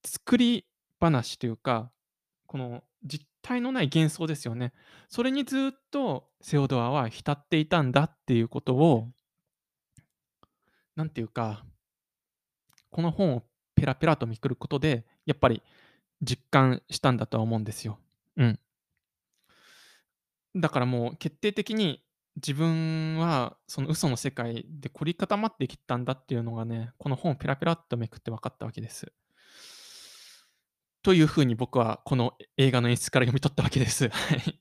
作り話というか、この実体のない幻想ですよね。それにずっとセオドアは浸っていたんだっていうことを、なんていうか、この本をペラペラとめくることで、やっぱり実感したんだとは思うんですよ。うん。だからもう決定的に自分はその嘘の世界で凝り固まってきたんだっていうのがね、この本をペラペラとめくって分かったわけです。というふうに僕はこの映画の演出から読み取ったわけです。はい。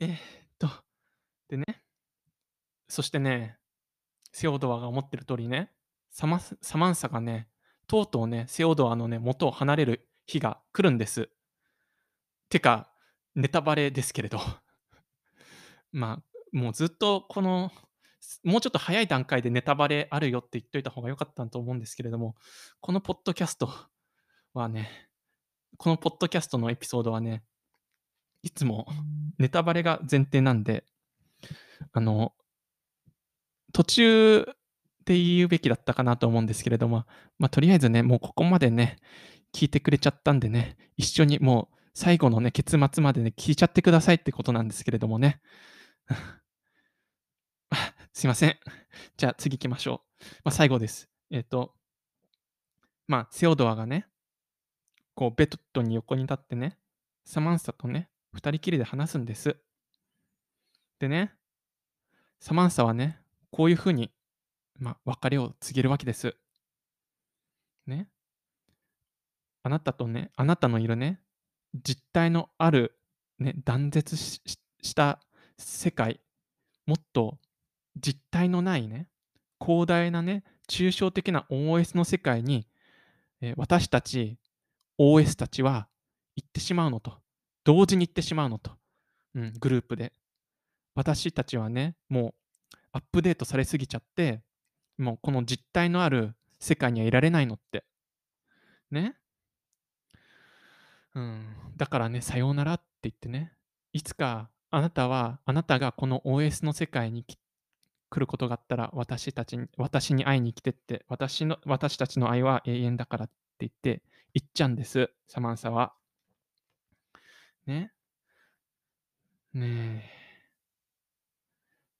えっと、でね、そしてね、セオドアが思ってる通りね、サマサマンサがね、とうとうね、セオドアのね、元を離れる日が来るんです。てか、ネタバレですけれど。まあ、もうずっとこの、もうちょっと早い段階でネタバレあるよって言っといた方が良かったと思うんですけれども、このポッドキャストはね、このポッドキャストのエピソードはね、いつもネタバレが前提なんで、あの、途中で言うべきだったかなと思うんですけれども、まあ、とりあえずね、もうここまでね、聞いてくれちゃったんでね、一緒にもう最後のね、結末までね、聞いちゃってくださいってことなんですけれどもね。すいません。じゃあ次行きましょう。まあ、最後です。えっ、と、まあ、セオドアがね、こうベッドに横に立ってね、サマンサとね、二人きりで話すんです。でね、サマンサはね、こういうふうに、まあ、別れを告げるわけです。ね。あなたとね、あなたのいるね、実体のある、ね、断絶した世界、もっと実体のないね、広大なね、抽象的な OS の世界に、えー私たち OS たちは行ってしまうのと、同時に行ってしまうのと、うん、グループで。私たちはね、もうアップデートされすぎちゃって、もうこの実体のある世界にはいられないのって。ね。うん、だからね、さようならって言ってね、いつかあなたは、あなたがこの OS の世界に来ることがあったら、私たちに、私に会いに来てって、私の、私たちの愛は永遠だからって言って、言っちゃうんです、サマンサは。ね。ねえ。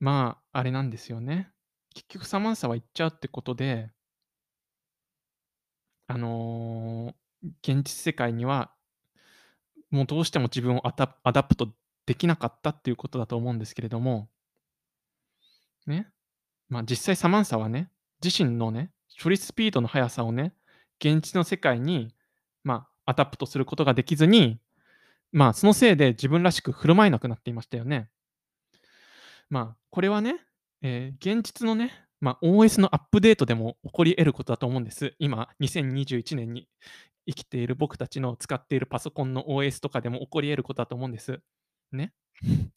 まあ、あれなんですよね。結局サマンサは言っちゃうってことで、あのー現実世界には、もうどうしても自分をアタ adapt できなかったっていうことだと思うんですけれども、ね。まあ実際サマンサはね、自身のね、処理スピードの速さをね、現実の世界に、まあ、 adapt することができずに、まあ、そのせいで自分らしく振る舞えなくなっていましたよね。まあ、これはね、えー現実のね、まあ、OS のアップデートでも起こり得ることだと思うんです。今、2021年に生きている僕たちの使っているパソコンの OS とかでも起こり得ることだと思うんです。ね。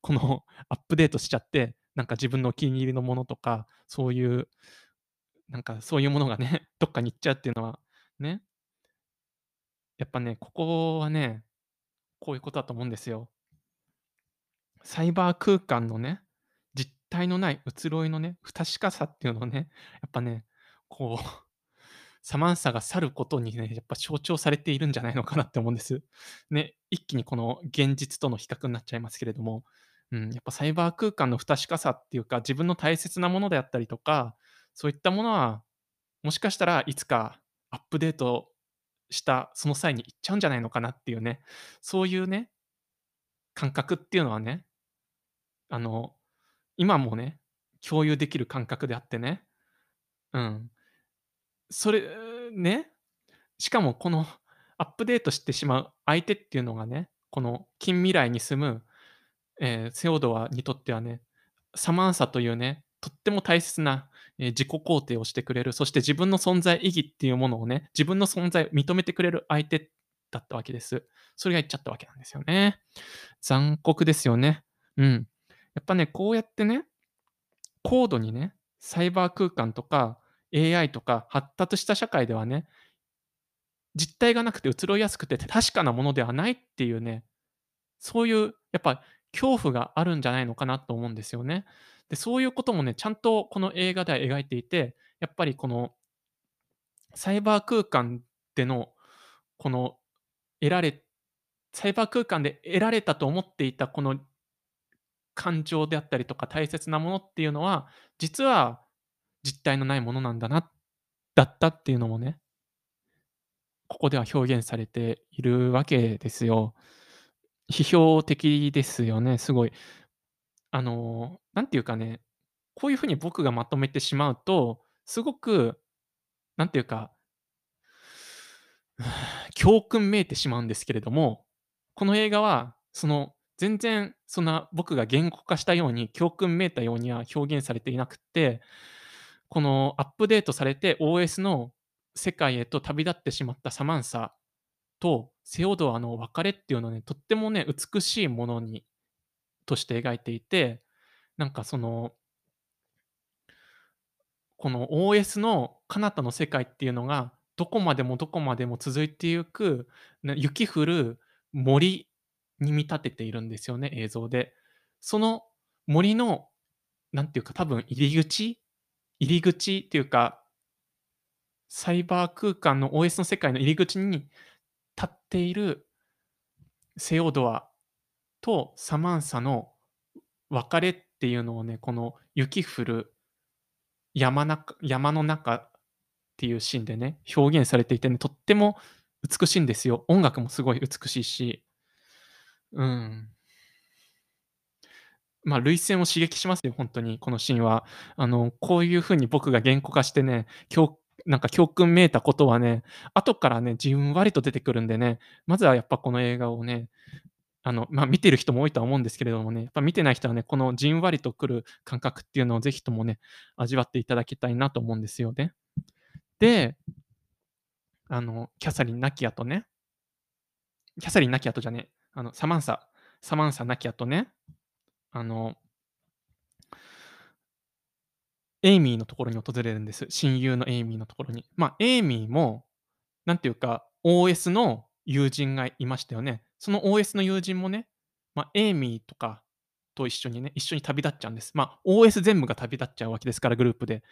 このアップデートしちゃって、なんか自分のお気に入りのものとか、そういう、なんかそういうものがね、どっかに行っちゃうっていうのは、ね。やっぱね、ここはね、こういうことだと思うんですよ。サイバー空間のね、体のない移ろいのね、不確かさっていうのをね、やっぱね、こう、サマンサが去ることにね、やっぱ象徴されているんじゃないのかなって思うんです。ね、一気にこの現実との比較になっちゃいますけれども、うん、やっぱサイバー空間の不確かさっていうか、自分の大切なものであったりとか、そういったものは、もしかしたらいつかアップデートしたその際に行っちゃうんじゃないのかなっていうね、そういうね、感覚っていうのはね、あの、今もね、共有できる感覚であってね、うん。それ、ね、しかもこの アップデートしてしまう相手っていうのがね、この近未来に住む、えーセオドアにとってはね、サマンサというね、とっても大切な、えー自己肯定をしてくれる、そして自分の存在意義っていうものをね、自分の存在を認めてくれる相手だったわけです。それが言っちゃったわけなんですよね。残酷ですよね。うん。やっぱね、こうやってね、高度にね、サイバー空間とか AI とか発達した社会ではね、実体がなくて移ろいやすくて確かなものではないっていうね、そういうやっぱ恐怖があるんじゃないのかなと思うんですよね。で、そういうこともね、ちゃんとこの映画では描いていて、やっぱりこのサイバー空間でのこの得られサイバー空間で得られたと思っていたこの感情であったりとか大切なものっていうのは、実は実体のないものなんだなだったっていうのもね、ここでは表現されているわけですよ。批評的ですよね、すごい。あの、なんていうかね、こういう風に僕がまとめてしまうと、すごく、なんていうか、教訓めいてしまうんですけれども、この映画は、その、全然そんな僕が言語化したように、教訓めいたようには表現されていなくて、このアップデートされて OS の世界へと旅立ってしまったサマンサとセオドアの別れっていうのはね、とってもね、美しいものにとして描いていて、なんかそのこの OS の彼方の世界っていうのが、どこまでもどこまでも続いていく、雪降る森に見立てているんですよね、映像で。その森の、なんていうか、多分入り口入り口っていうか、サイバー空間の OS の世界の入り口に立っているセオドアとサマンサの別れっていうのをね、この雪降る山中山の中っていうシーンでね、表現されていてね、とっても美しいんですよ。音楽もすごい美しいし。うん。まあ、涙腺を刺激しますよ、本当に、このシーンは。あの、こういう風に僕が言語化してね、きょうなんか教訓めいたことはね、後からね、じんわりと出てくるんでね、まずはやっぱこの映画をね、あの、まあ、見てる人も多いとは思うんですけれどもね、やっぱ見てない人はね、このじんわりとくる感覚っていうのをぜひともね、味わっていただきたいなと思うんですよね。で、あの、キャサリン亡き後ね、キャサリン亡き後じゃね、あの、サマンサ、サマンサ亡き後ね、あの、エイミーのところに訪れるんです。親友のエイミーのところに。まあ、エイミーも、なんていうか、OS の友人がいましたよね。その OS の友人もね、まあ、エイミーとかと一緒にね、一緒に旅立っちゃうんです。まあ、OS 全部が旅立っちゃうわけですから、グループで。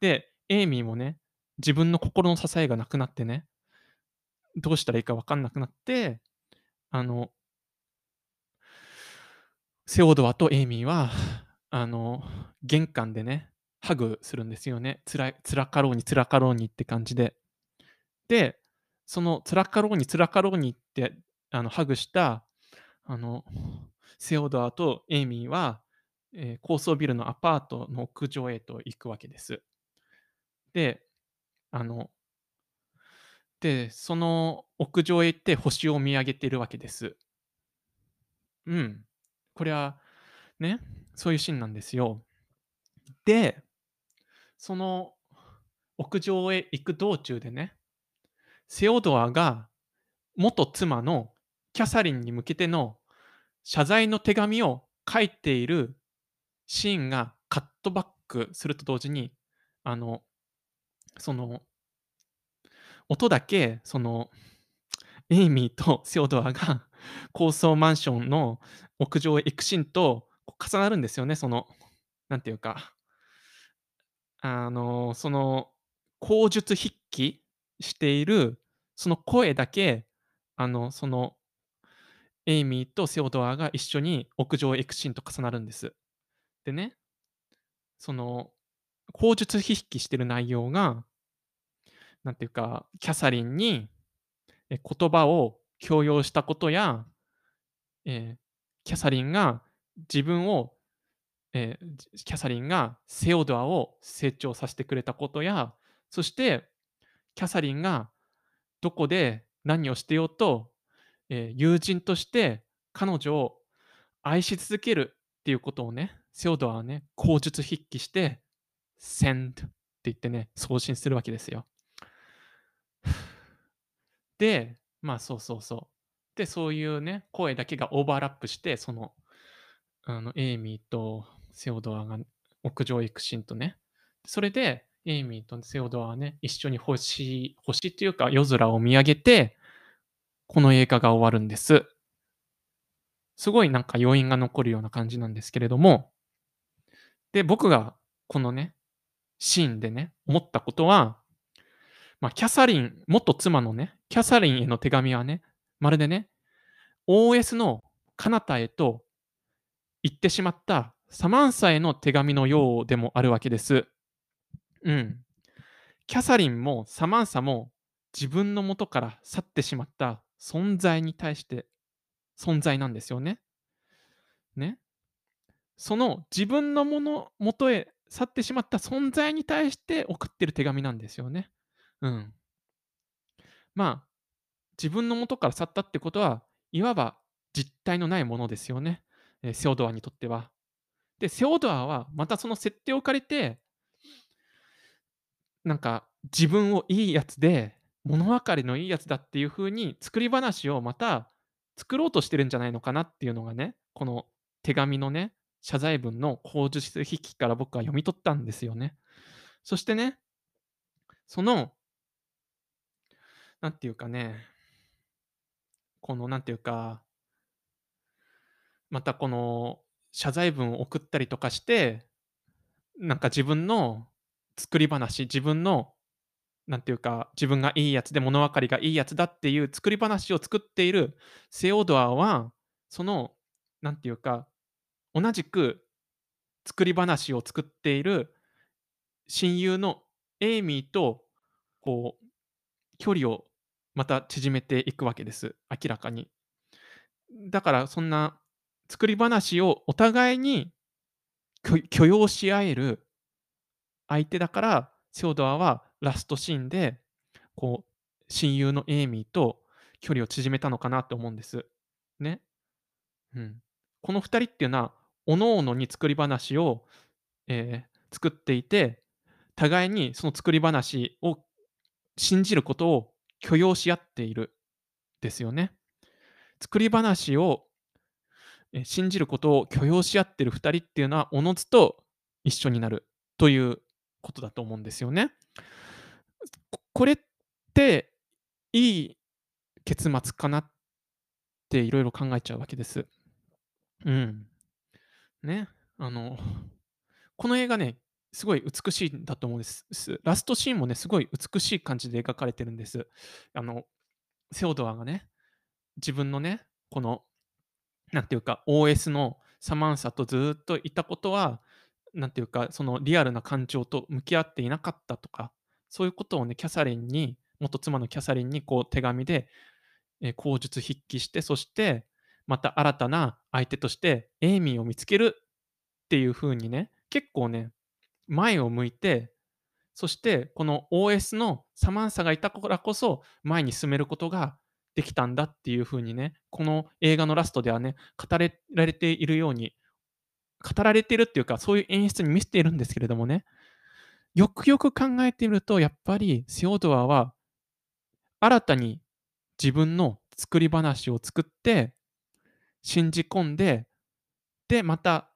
で、エイミーもね、自分の心の支えがなくなってね、どうしたらいいか分かんなくなって、あの、セオドアとエイミーは、あの、玄関でね、ハグするんですよね。つらつらかろうにつらかろうにって感じで。で、そのつらかろうにつらかろうにってあのハグしたあのセオドアとエイミーは、えー高層ビルのアパートの屋上へと行くわけです。で、あの、で、その屋上へ行って星を見上げているわけです。うん。これはね、そういうシーンなんですよ。で、その屋上へ行く道中でね、セオドアが元妻のキャサリンに向けての謝罪の手紙を書いているシーンがカットバックすると同時に、あの、その、音だけ、その、エイミーとセオドアが高層マンションの屋上へ行くシーンと重なるんですよね、その、なんていうか、あの、その、口述筆記している、その声だけ、あの、その、エイミーとセオドアが一緒に屋上へ行くシーンと重なるんです。でね、その、口述筆記してる内容が、なんていうか、キャサリンに言葉を強要したことや、えーキャサリンが自分を、えーキャサリンがセオドアを成長させてくれたことや、そしてキャサリンがどこで何をしてようと、えー友人として彼女を愛し続けるっていうことをね、セオドアはね、口述筆記して、send って言ってね、送信するわけですよ。で、まあそうそうそう。で、そういうね、声だけがオーバーラップして、その、あの、エイミーとセオドアが屋上行くシーンとね。それで、エイミーとセオドアはね、一緒に星星というか夜空を見上げて、この映画が終わるんです。すごいなんか余韻が残るような感じなんですけれども、で、僕がこのね、シーンでね、思ったことは、まあ、キャサリン、元妻のね、キャサリンへの手紙はね、まるでね、OS の彼方へと言ってしまったサマンサへの手紙のようでもあるわけです。うん。キャサリンもサマンサも自分の元から去ってしまった存在に対して存在なんですよね。ね。その自分のもの元へ去ってしまった存在に対して送ってる手紙なんですよね。うん。まあ、自分の元から去ったってことは、いわば実体のないものですよね。えー、セオドアにとっては。で、セオドアはまたその設定を借りて、なんか自分をいいやつで、物分かりのいいやつだっていう風に作り話をまた作ろうとしてるんじゃないのかなっていうのがね、この手紙のね、謝罪文の口述筆記から僕は読み取ったんですよね。そしてね、その、なんていうかね、このなんていうか、またこの謝罪文を送ったりとかして、なんか自分の作り話、自分のなんていうか、自分がいいやつで物分かりがいいやつだっていう作り話を作っているセオドアは、その、なんていうか、同じく作り話を作っている親友のエイミーと、こう、距離をまた縮めていくわけです。明らかに。だからそんな作り話をお互いに許容し合える相手だから、セオドアはラストシーンで、こう、親友のエイミーと距離を縮めたのかなと思うんです。ね。うん。この2人っていうのは、各々に作り話を、えー、作っていて、互いにその作り話を信じることを許容し合っているですよね。作り話を信じることを許容し合っている2人っていうのは、おのずと一緒になるということだと思うんですよね。これっていい結末かなっていろいろ考えちゃうわけです。うん。ね。あの、この映画ね、すごい美しいんだと思うんです。ラストシーンもね、すごい美しい感じで描かれてるんです。あの、セオドアがね、自分のね、この、なんていうか、OS のサマンサとずっといたことは、なんていうか、そのリアルな感情と向き合っていなかったとか、そういうことをね、キャサリンに、元妻のキャサリンにこう手紙で、えー、口述筆記して、そしてまた新たな相手としてエイミーを見つけるっていう風にね、結構ね、前を向いて、そしてこの OS のサマンサがいたからこそ前に進めることができたんだっていう風にね、この映画のラストではね、語られているように、語られているっていうか、そういう演出に見せているんですけれどもね、よくよく考えてみると、やっぱりセオドアは新たに自分の作り話を作って、信じ込んで、で、また、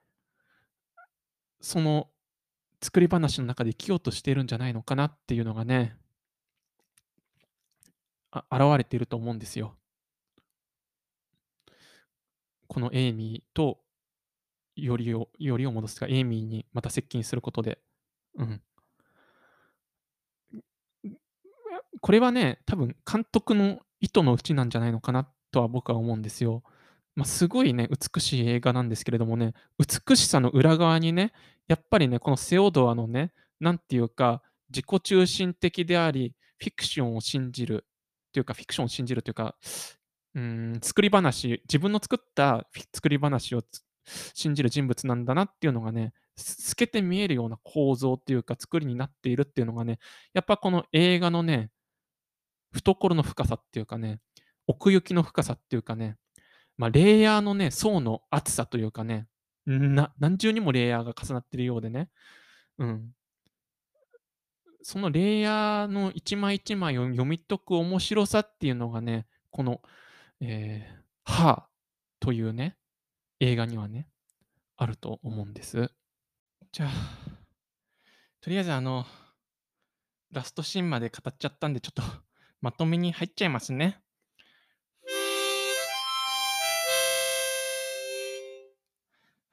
その作り話の中で生きようとしているんじゃないのかなっていうのがね、あ現れていると思うんですよ。このエイミーとよりをよりを戻すか、エイミーにまた接近することで。うん。これはね、多分監督の意図のうちなんじゃないのかなとは僕は思うんですよ。まあ、すごいね、美しい映画なんですけれどもね、美しさの裏側にね、やっぱりね、このセオドアのね、なんていうか、自己中心的であり、フィクションを信じるというか、フィクションを信じるというか、うん、作り話、自分の作った作り話を信じる人物なんだなっていうのがね、透けて見えるような構造っていうか、作りになっているっていうのがね、やっぱこの映画のね、懐の深さっていうかね、奥行きの深さっていうかね、まあ、レイヤーのね、層の厚さというかね、な何重にもレイヤーが重なっているようでね、うん。そのレイヤーの一枚一枚を読み解く面白さっていうのがね、この、えー、ハーというね、映画にはね、あると思うんです。じゃあ、とりあえずあの、ラストシーンまで語っちゃったんで、ちょっとまとめに入っちゃいますね。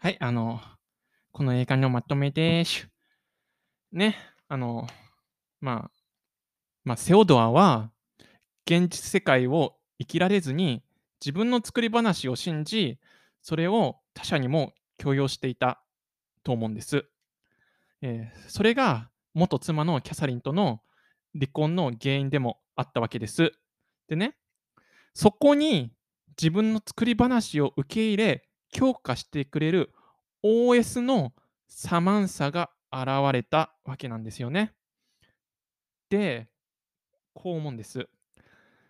はい、あの、この映画のまとめです。ね、あの、まあ、まあ、セオドアは、現実世界を生きられずに、自分の作り話を信じ、それを他者にも強要していたと思うんです。えーそれが元妻のキャサリンとの離婚の原因でもあったわけです。でね、そこに自分の作り話を受け入れ、強化してくれる OS のサマンサが現れたわけなんですよね。で、こう思うんです。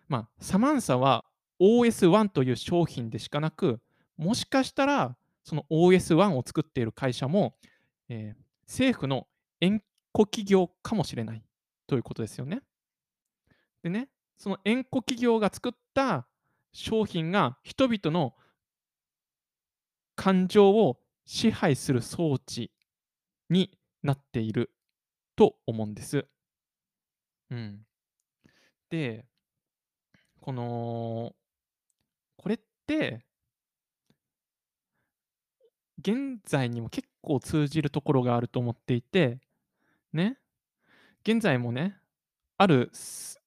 まあ、サマンサは OS1 という商品でしかなく、もしかしたらその OS1 を作っている会社も、えー政府の縁故企業かもしれないということですよね。でね、その縁故企業が作った商品が人々の感情を支配する装置になっていると思うんです。うん。で、この、これって、現在にも結構通じるところがあると思っていて、ね、現在もね、ある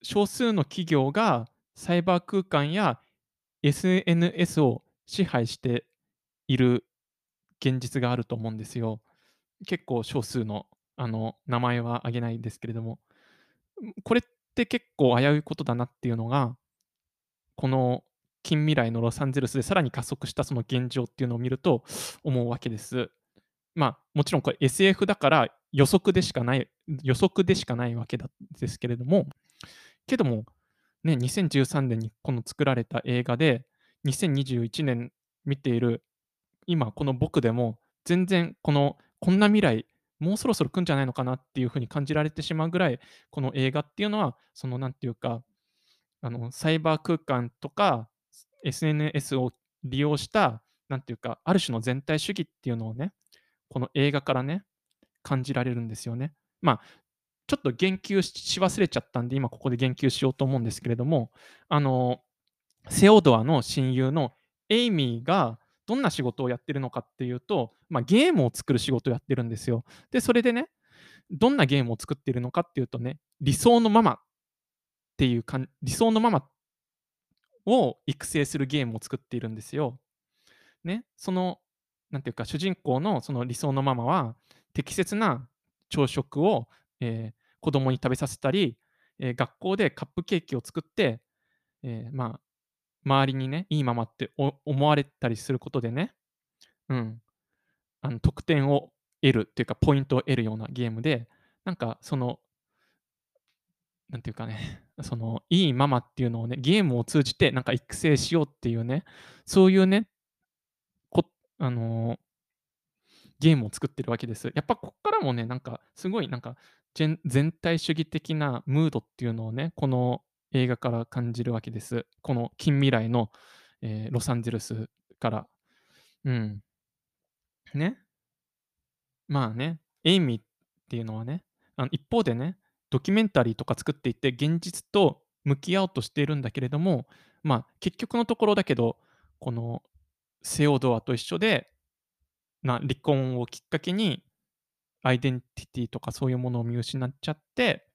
少数の企業がサイバー空間や SNS を支配している現実があると思うんですよ。結構少数の、あの、名前は挙げないですけれども、これって結構危ういことだなっていうのが、この近未来のロサンゼルスでさらに加速したその現状っていうのを見ると思うわけです。まあ、もちろんこれ SF だから予測でしかない予測でしかないわけですけれども、けども、ね、2013年にこの作られた映画で、2021年見ている今この僕でも、全然このこんな未来、もうそろそろ来んじゃないのかなっていう風に感じられてしまうぐらい、この映画っていうのは、そのなんていうか、あのサイバー空間とか SNS を利用した、なんていうか、ある種の全体主義っていうのをね、この映画からね、感じられるんですよね。まあ、ちょっと言及し忘れちゃったんで、今ここで言及しようと思うんですけれども、あの、セオドアの親友のエイミーがどんな仕事をやってるのかっていうと、まあ、ゲームを作る仕事をやってるんですよ。で、それでね、どんなゲームを作っているのかっていうとね、理想のママっていうか理想のママを育成するゲームを作っているんですよ。ね、その、なんていうか、主人公のその理想のママは、適切な朝食を、えー子供に食べさせたり、えー学校でカップケーキを作って、えーまあ、周りにね、いいママって思われたりすることでね、うん、あの得点を得るっていうか、ポイントを得るようなゲームで、なんかその、なんていうかね、そのいいママっていうのをね、ゲームを通じてなんか育成しようっていうね、そういうね、こあの、ゲームを作ってるわけです。やっぱこっからもね、なんかすごいなんか、全体主義的なムードっていうのをね、この映画から感じるわけです。この近未来の、えーロサンゼルスから。うん。ね。まあね、エイミーっていうのはね、あの一方でね、ドキュメンタリーとか作っていて、現実と向き合おうとしているんだけれども、まあ、結局のところだけど、このセオドアと一緒で、な離婚をきっかけに、アイデンティティとかそういうものを見失っちゃって、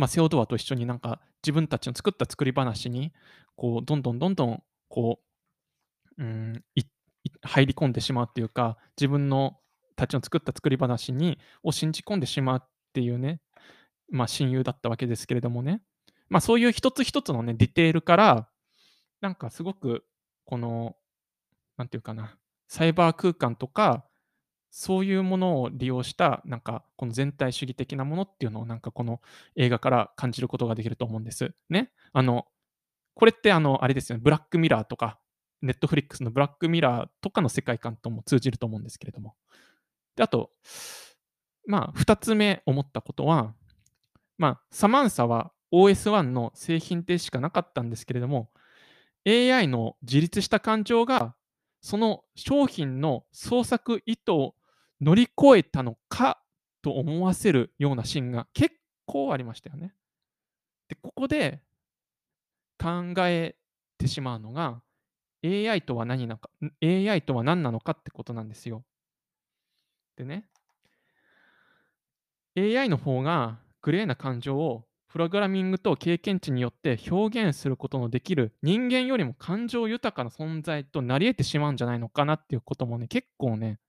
まあ、セオドアと一緒になんか自分たちの作った作り話に、こう、どんどんどんどん、こう、うん、入り込んでしまうっていうか、自分のたちの作った作り話にを信じ込んでしまうっていうね、まあ、親友だったわけですけれどもね。まあ、そういう一つ一つのね、ディテールから、なんかすごく、この、なんていうかな、サイバー空間とか、そういうものを利用した、なんか、この全体主義的なものっていうのを、なんかこの映画から感じることができると思うんです。ね。あの、これってあの、あれですよね、ブラックミラーとか、ネットフリックスのブラックミラーとかの世界観とも通じると思うんですけれども。で、あと、まあ、2つ目思ったことは、まあ、サマンサは OS1 の製品でしかなかったんですけれども、AI の自立した感情が、その商品の創作意図を乗り越えたのかと思わせるようなシーンが結こうありましたよね。で、ここで考えてしまうのが、AI とは何なのか、AI とは何なのかってことなんですよ。でね、AI の方がグレーな感情をプログラミングと経験値によって表現することのできる人間よりも感情豊かな存在となり得てしまうんじゃないのかなっていうこともね、結構ね、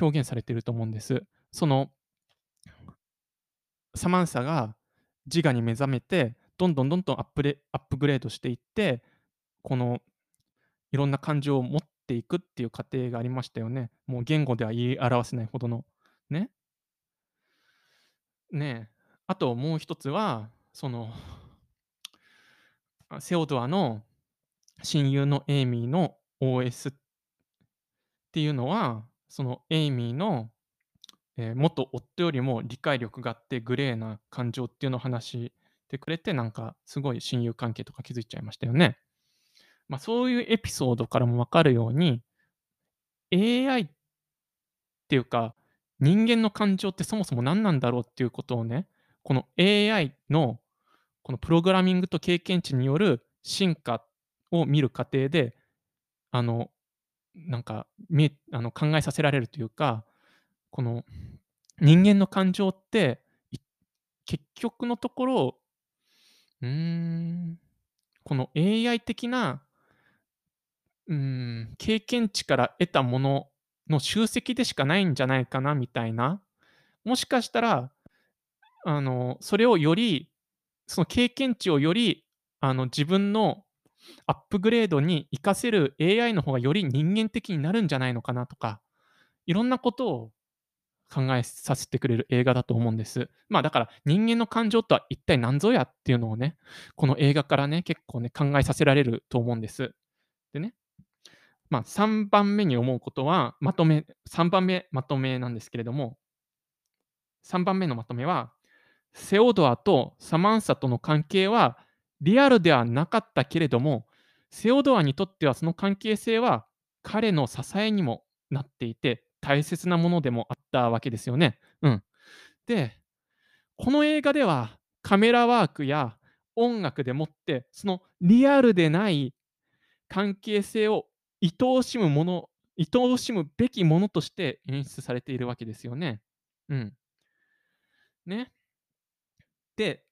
表現されてると思うんです。その、サマンサが自我に目覚めて、どんどんどんどんアップレアップグレードしていって、このいろんな感情を持っていくっていう過程がありましたよね。もう言語では言い表せないほどの。ね。ねえ。あともう一つは、その、セオドアの親友のエイミーの OS っていうのは、そのエイミーの、えー元夫よりも理解力があってグレーな感情っていうのを話してくれて、なんかすごい親友関係とか気づいちゃいましたよね。まあ、そういうエピソードからも分かるように、AI っていうか、人間の感情ってそもそも何なんだろうっていうことをね、この AI のこのプログラミングと経験値による進化を見る過程で、あの、なんか、みえあの、考えさせられるというか、この人間の感情って、結局のところ、うん、この AI 的な、うん、経験値から得たものの集積でしかないんじゃないかなみたいな。もしかしたら、あの、それをより、その経験値をより、あの、自分のアップグレードに活かせる AI の方がより人間的になるんじゃないのかなとか、いろんなことを考えさせてくれる映画だと思うんです。まあだから人間の感情とは一体何ぞやっていうのをね、この映画からね、結構ね、考えさせられると思うんです。でね、まあ3番目に思うことは、まとめ、3番目まとめなんですけれども、3番目のまとめは、セオドアとサマンサとの関係はリアルではなかったけれども、セオドアにとってはその関係性は彼の支えにもなっていて、大切なものでもあったわけですよね。うん。で、この映画ではカメラワークや音楽でもって、そのリアルでない関係性を愛おしむもの、愛おしむべきものとして演出されているわけですよね。うん。ね。で、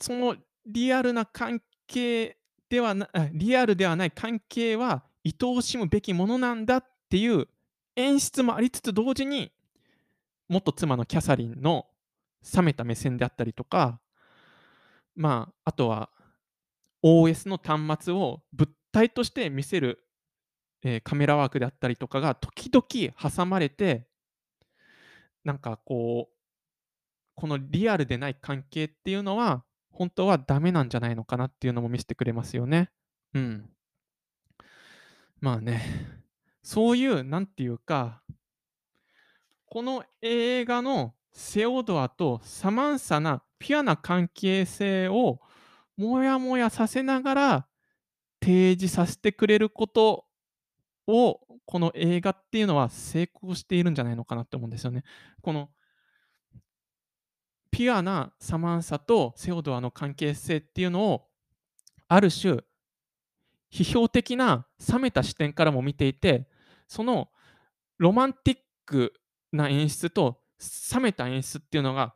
そのリアルな関係ではな、リアルではない関係は愛おしむべきものなんだっていう演出もありつつ同時に、元妻のキャサリンの冷めた目線であったりとか、まあ、あとは OS の端末を物体として見せる、えーカメラワークであったりとかが時々挟まれて、なんかこう、このリアルでない関係っていうのは、本当はダメなんじゃないのかなっていうのも見せてくれますよね。うん。まあね、そういう、なんていうか、この映画のセオドアとサマンサなピュアな関係性をもやもやさせながら提示させてくれることを、この映画っていうのは成功しているんじゃないのかなって思うんですよね。このピュアなサマンサとセオドアの関係性っていうのをある種批評的な冷めた視点からも見ていてそのロマンティックな演出と冷めた演出っていうのが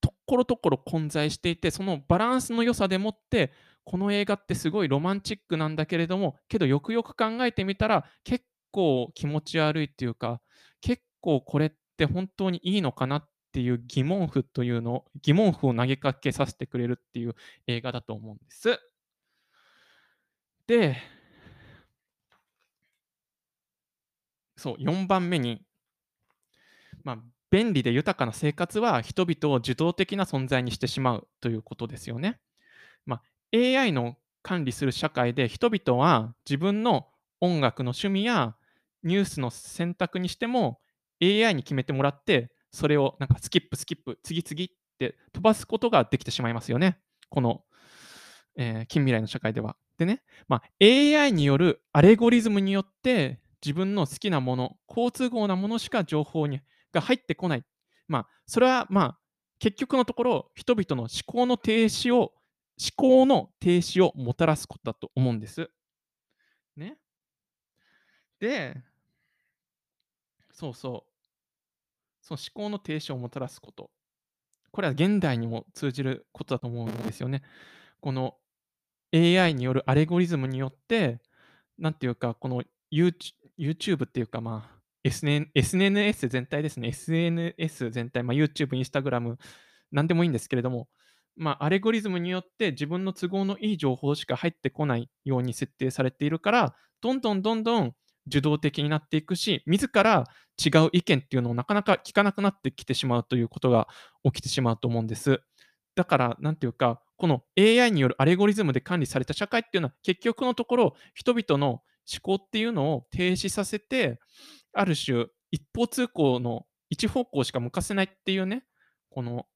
ところどころ混在していてそのバランスの良さでもってこの映画ってすごいロマンチックなんだけれどもけどよくよく考えてみたら結構気持ち悪いっていうか結構これって本当にいいのかなっていう疑問符というのを疑問符を投げかけさせてくれるっていう映画だと思うんです。で、そう、4番目に、まあ、便利で豊かな生活は人々を受動的な存在にしてしまうということですよね。まあ、AI の管理する社会で人々は自分の音楽の趣味やニュースの選択にしても AI に決めてもらってそれをなんかスキップスキップ次々って飛ばすことができてしまいますよね。この、えー近未来の社会では。でね、まあ、AI によるアレゴリズムによって自分の好きなもの、好都合なものしか情報にが入ってこない。まあ、それはまあ、結局のところ、人々の思考の停止を思考の停止をもたらすことだと思うんです。ね。でそうそう。その思考の停止をもたらすこと。これは現代にも通じることだと思うんですよね。この AI によるアレゴリズムによって、なんていうか、この YouTube っていうか、まあ、SNS 全体ですね。SNS 全体、まあ、YouTube、Instagram、なんでもいいんですけれども、まあ、アレゴリズムによって自分の都合のいい情報しか入ってこないように設定されているから、どんどんどんどん受動的になっていくし、自ら違う意見っていうのをなかなか聞かなくなってきてしまうということが起きてしまうと思うんです。だから、なんていうか、この AI によるアレゴリズムで管理された社会っていうのは、結局のところ、人々の思考っていうのを停止させて、ある種、一方通行の一方向しか向かせないっていうね、この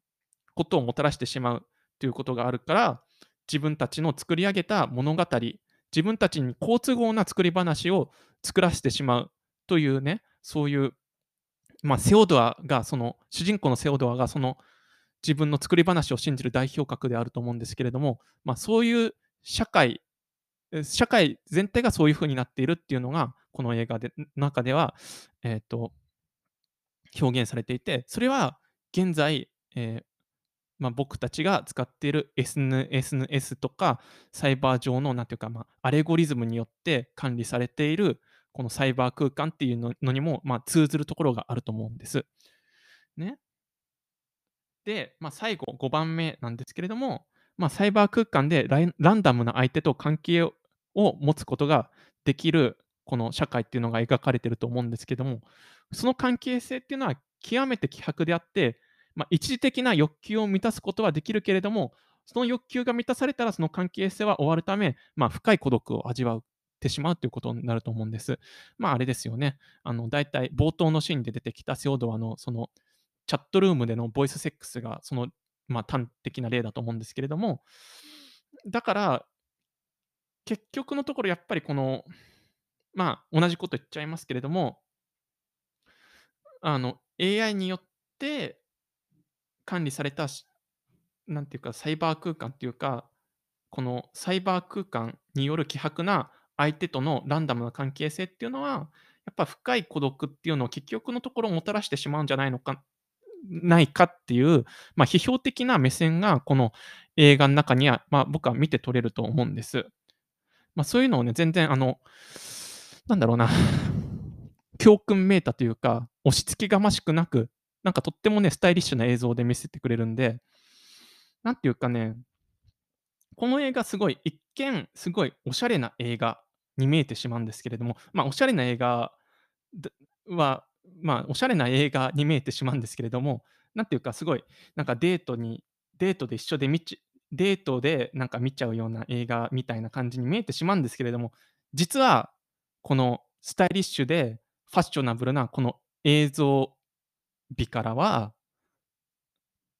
ことをもたらしてしまうということがあるから、自分たちの作り上げた物語、自分たちに好都合な作り話を作らせてしまうというね、そういう、まあ、セオドアが、その、主人公のセオドアが、その、自分の作り話を信じる代表格であると思うんですけれども、まあ、そういう社会、社会全体がそういう風になっているっていうのが、この映画で中では、えーと、表現されていて、それは現在、えー、まあ、僕たちが使っている SNS とかサイバー上のなんていうか、まあ、アレゴリズムによって管理されているこのサイバー空間っていうのにも、まあ、通ずるところがあると思うんです。ね。で、まあ、最後5番目なんですけれども、まあ、サイバー空間でランダムな相手と関係を持つことができるこの社会っていうのが描かれてると思うんですけども、その関係性っていうのは極めて希薄であって、まあ、一時的な欲求を満たすことはできるけれども、その欲求が満たされたらその関係性は終わるため、まあ、深い孤独を味わってしまうということになると思うんです。まあ、あれですよね。あの、大体冒頭のシーンで出てきたセオドアのそのチャットルームでのボイスセックスがその、まあ、端的な例だと思うんですけれども、だから、結局のところやっぱりこの、まあ、同じこと言っちゃいますけれども、あの、AI によって管理されたなんていうか、サイバー空間っていうか、このサイバー空間による希薄な相手とのランダムな関係性っていうのは、やっぱ深い孤独っていうのを結局のところもたらしてしまうんじゃないのか、ないかっていう、まあ、批評的な目線がこの映画の中には、まあ、僕は見て取れると思うんです。まあ、そういうのをね、全然あの、なんだろうな、教訓めいたというか、押し付けがましくなく、なんかとってもね、スタイリッシュな映像で見せてくれるんで、なんていうかね、この映画すごい、一見すごいおしゃれな映画に見えてしまうんですけれども、まあ、おしゃれな映画は、まあ、おしゃれな映画に見えてしまうんですけれども、なんていうかすごい、なんかデートに、デートで一緒で見ち、デートでなんか見ちゃうような映画みたいな感じに見えてしまうんですけれども、実はこのスタイリッシュでファッショナブルなこの映像美からは、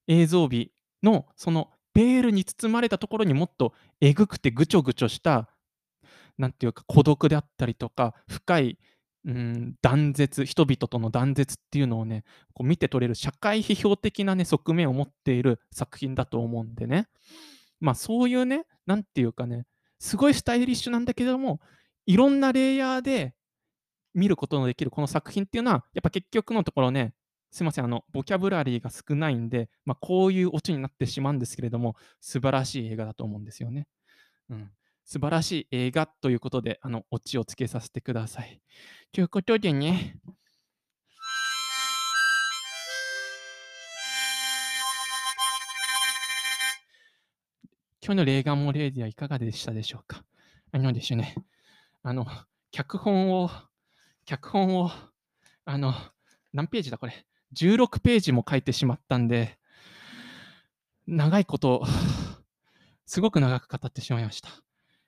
映像美のそのベールに包まれたところにもっとえぐくてぐちょぐちょした、なんていうか孤独であったりとか、深い、うん、断絶、人々との断絶っていうのをね、こう見て取れる社会批評的なね、側面を持っている作品だと思うんでね。まあそういうね、なんていうかね、すごいスタイリッシュなんだけども、いろんなレイヤーで見ることのできるこの作品っていうのは、やっぱ結局のところね、すいません、あの、ボキャブラリーが少ないんで、まあ、こういうオチになってしまうんですけれども、素晴らしい映画だと思うんですよね。うん。素晴らしい映画ということで、あの、オチをつけさせてください。ということでね、今日のレーガンモレーディはいかがでしたでしょうか？あのですね、あの、脚本を脚本を、あの、何ページだこれ？16ページも書いてしまったんで、長いこと、すごく長く語ってしまいました。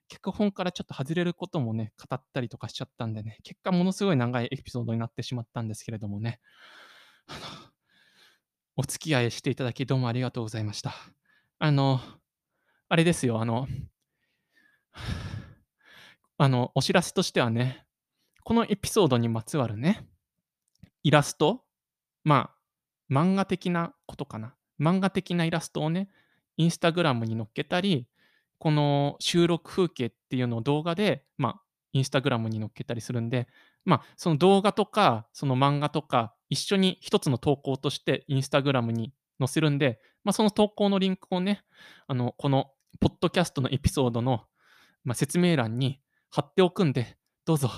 脚本からちょっと外れることもね、語ったりとかしちゃったんでね、結果ものすごい長いエピソードになってしまったんですけれどもね、あの、お付き合いしていただきどうもありがとうございました。あの、あれですよ、あの、あの、お知らせとしてはね、このエピソードにまつわるね、イラスト、まあ、漫画的なことかな。漫画的なイラストをね、インスタグラムに載っけたり、この収録風景っていうのを動画で、まあ、インスタグラムに載っけたりするんで、まあ、その動画とか、その漫画とか、一緒に一つの投稿としてインスタグラムに載せるんで、まあ、その投稿のリンクをね、あの、このポッドキャストのエピソードの、まあ、説明欄に貼っておくんで、どうぞ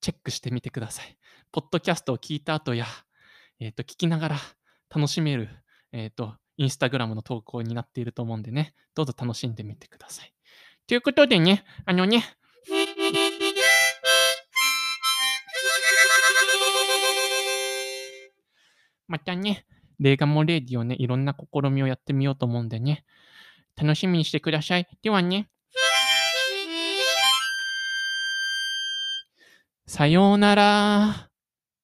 チェックしてみてください。ポッドキャストを聞いた後や、えっ、と、聞きながら楽しめる、えっ、と、インスタグラムの投稿になっていると思うんでね、どうぞ楽しんでみてください。ということでね、あのね、またね、レーガモレーディをね、いろんな試みをやってみようと思うんでね、楽しみにしてください。ではね、さようなら。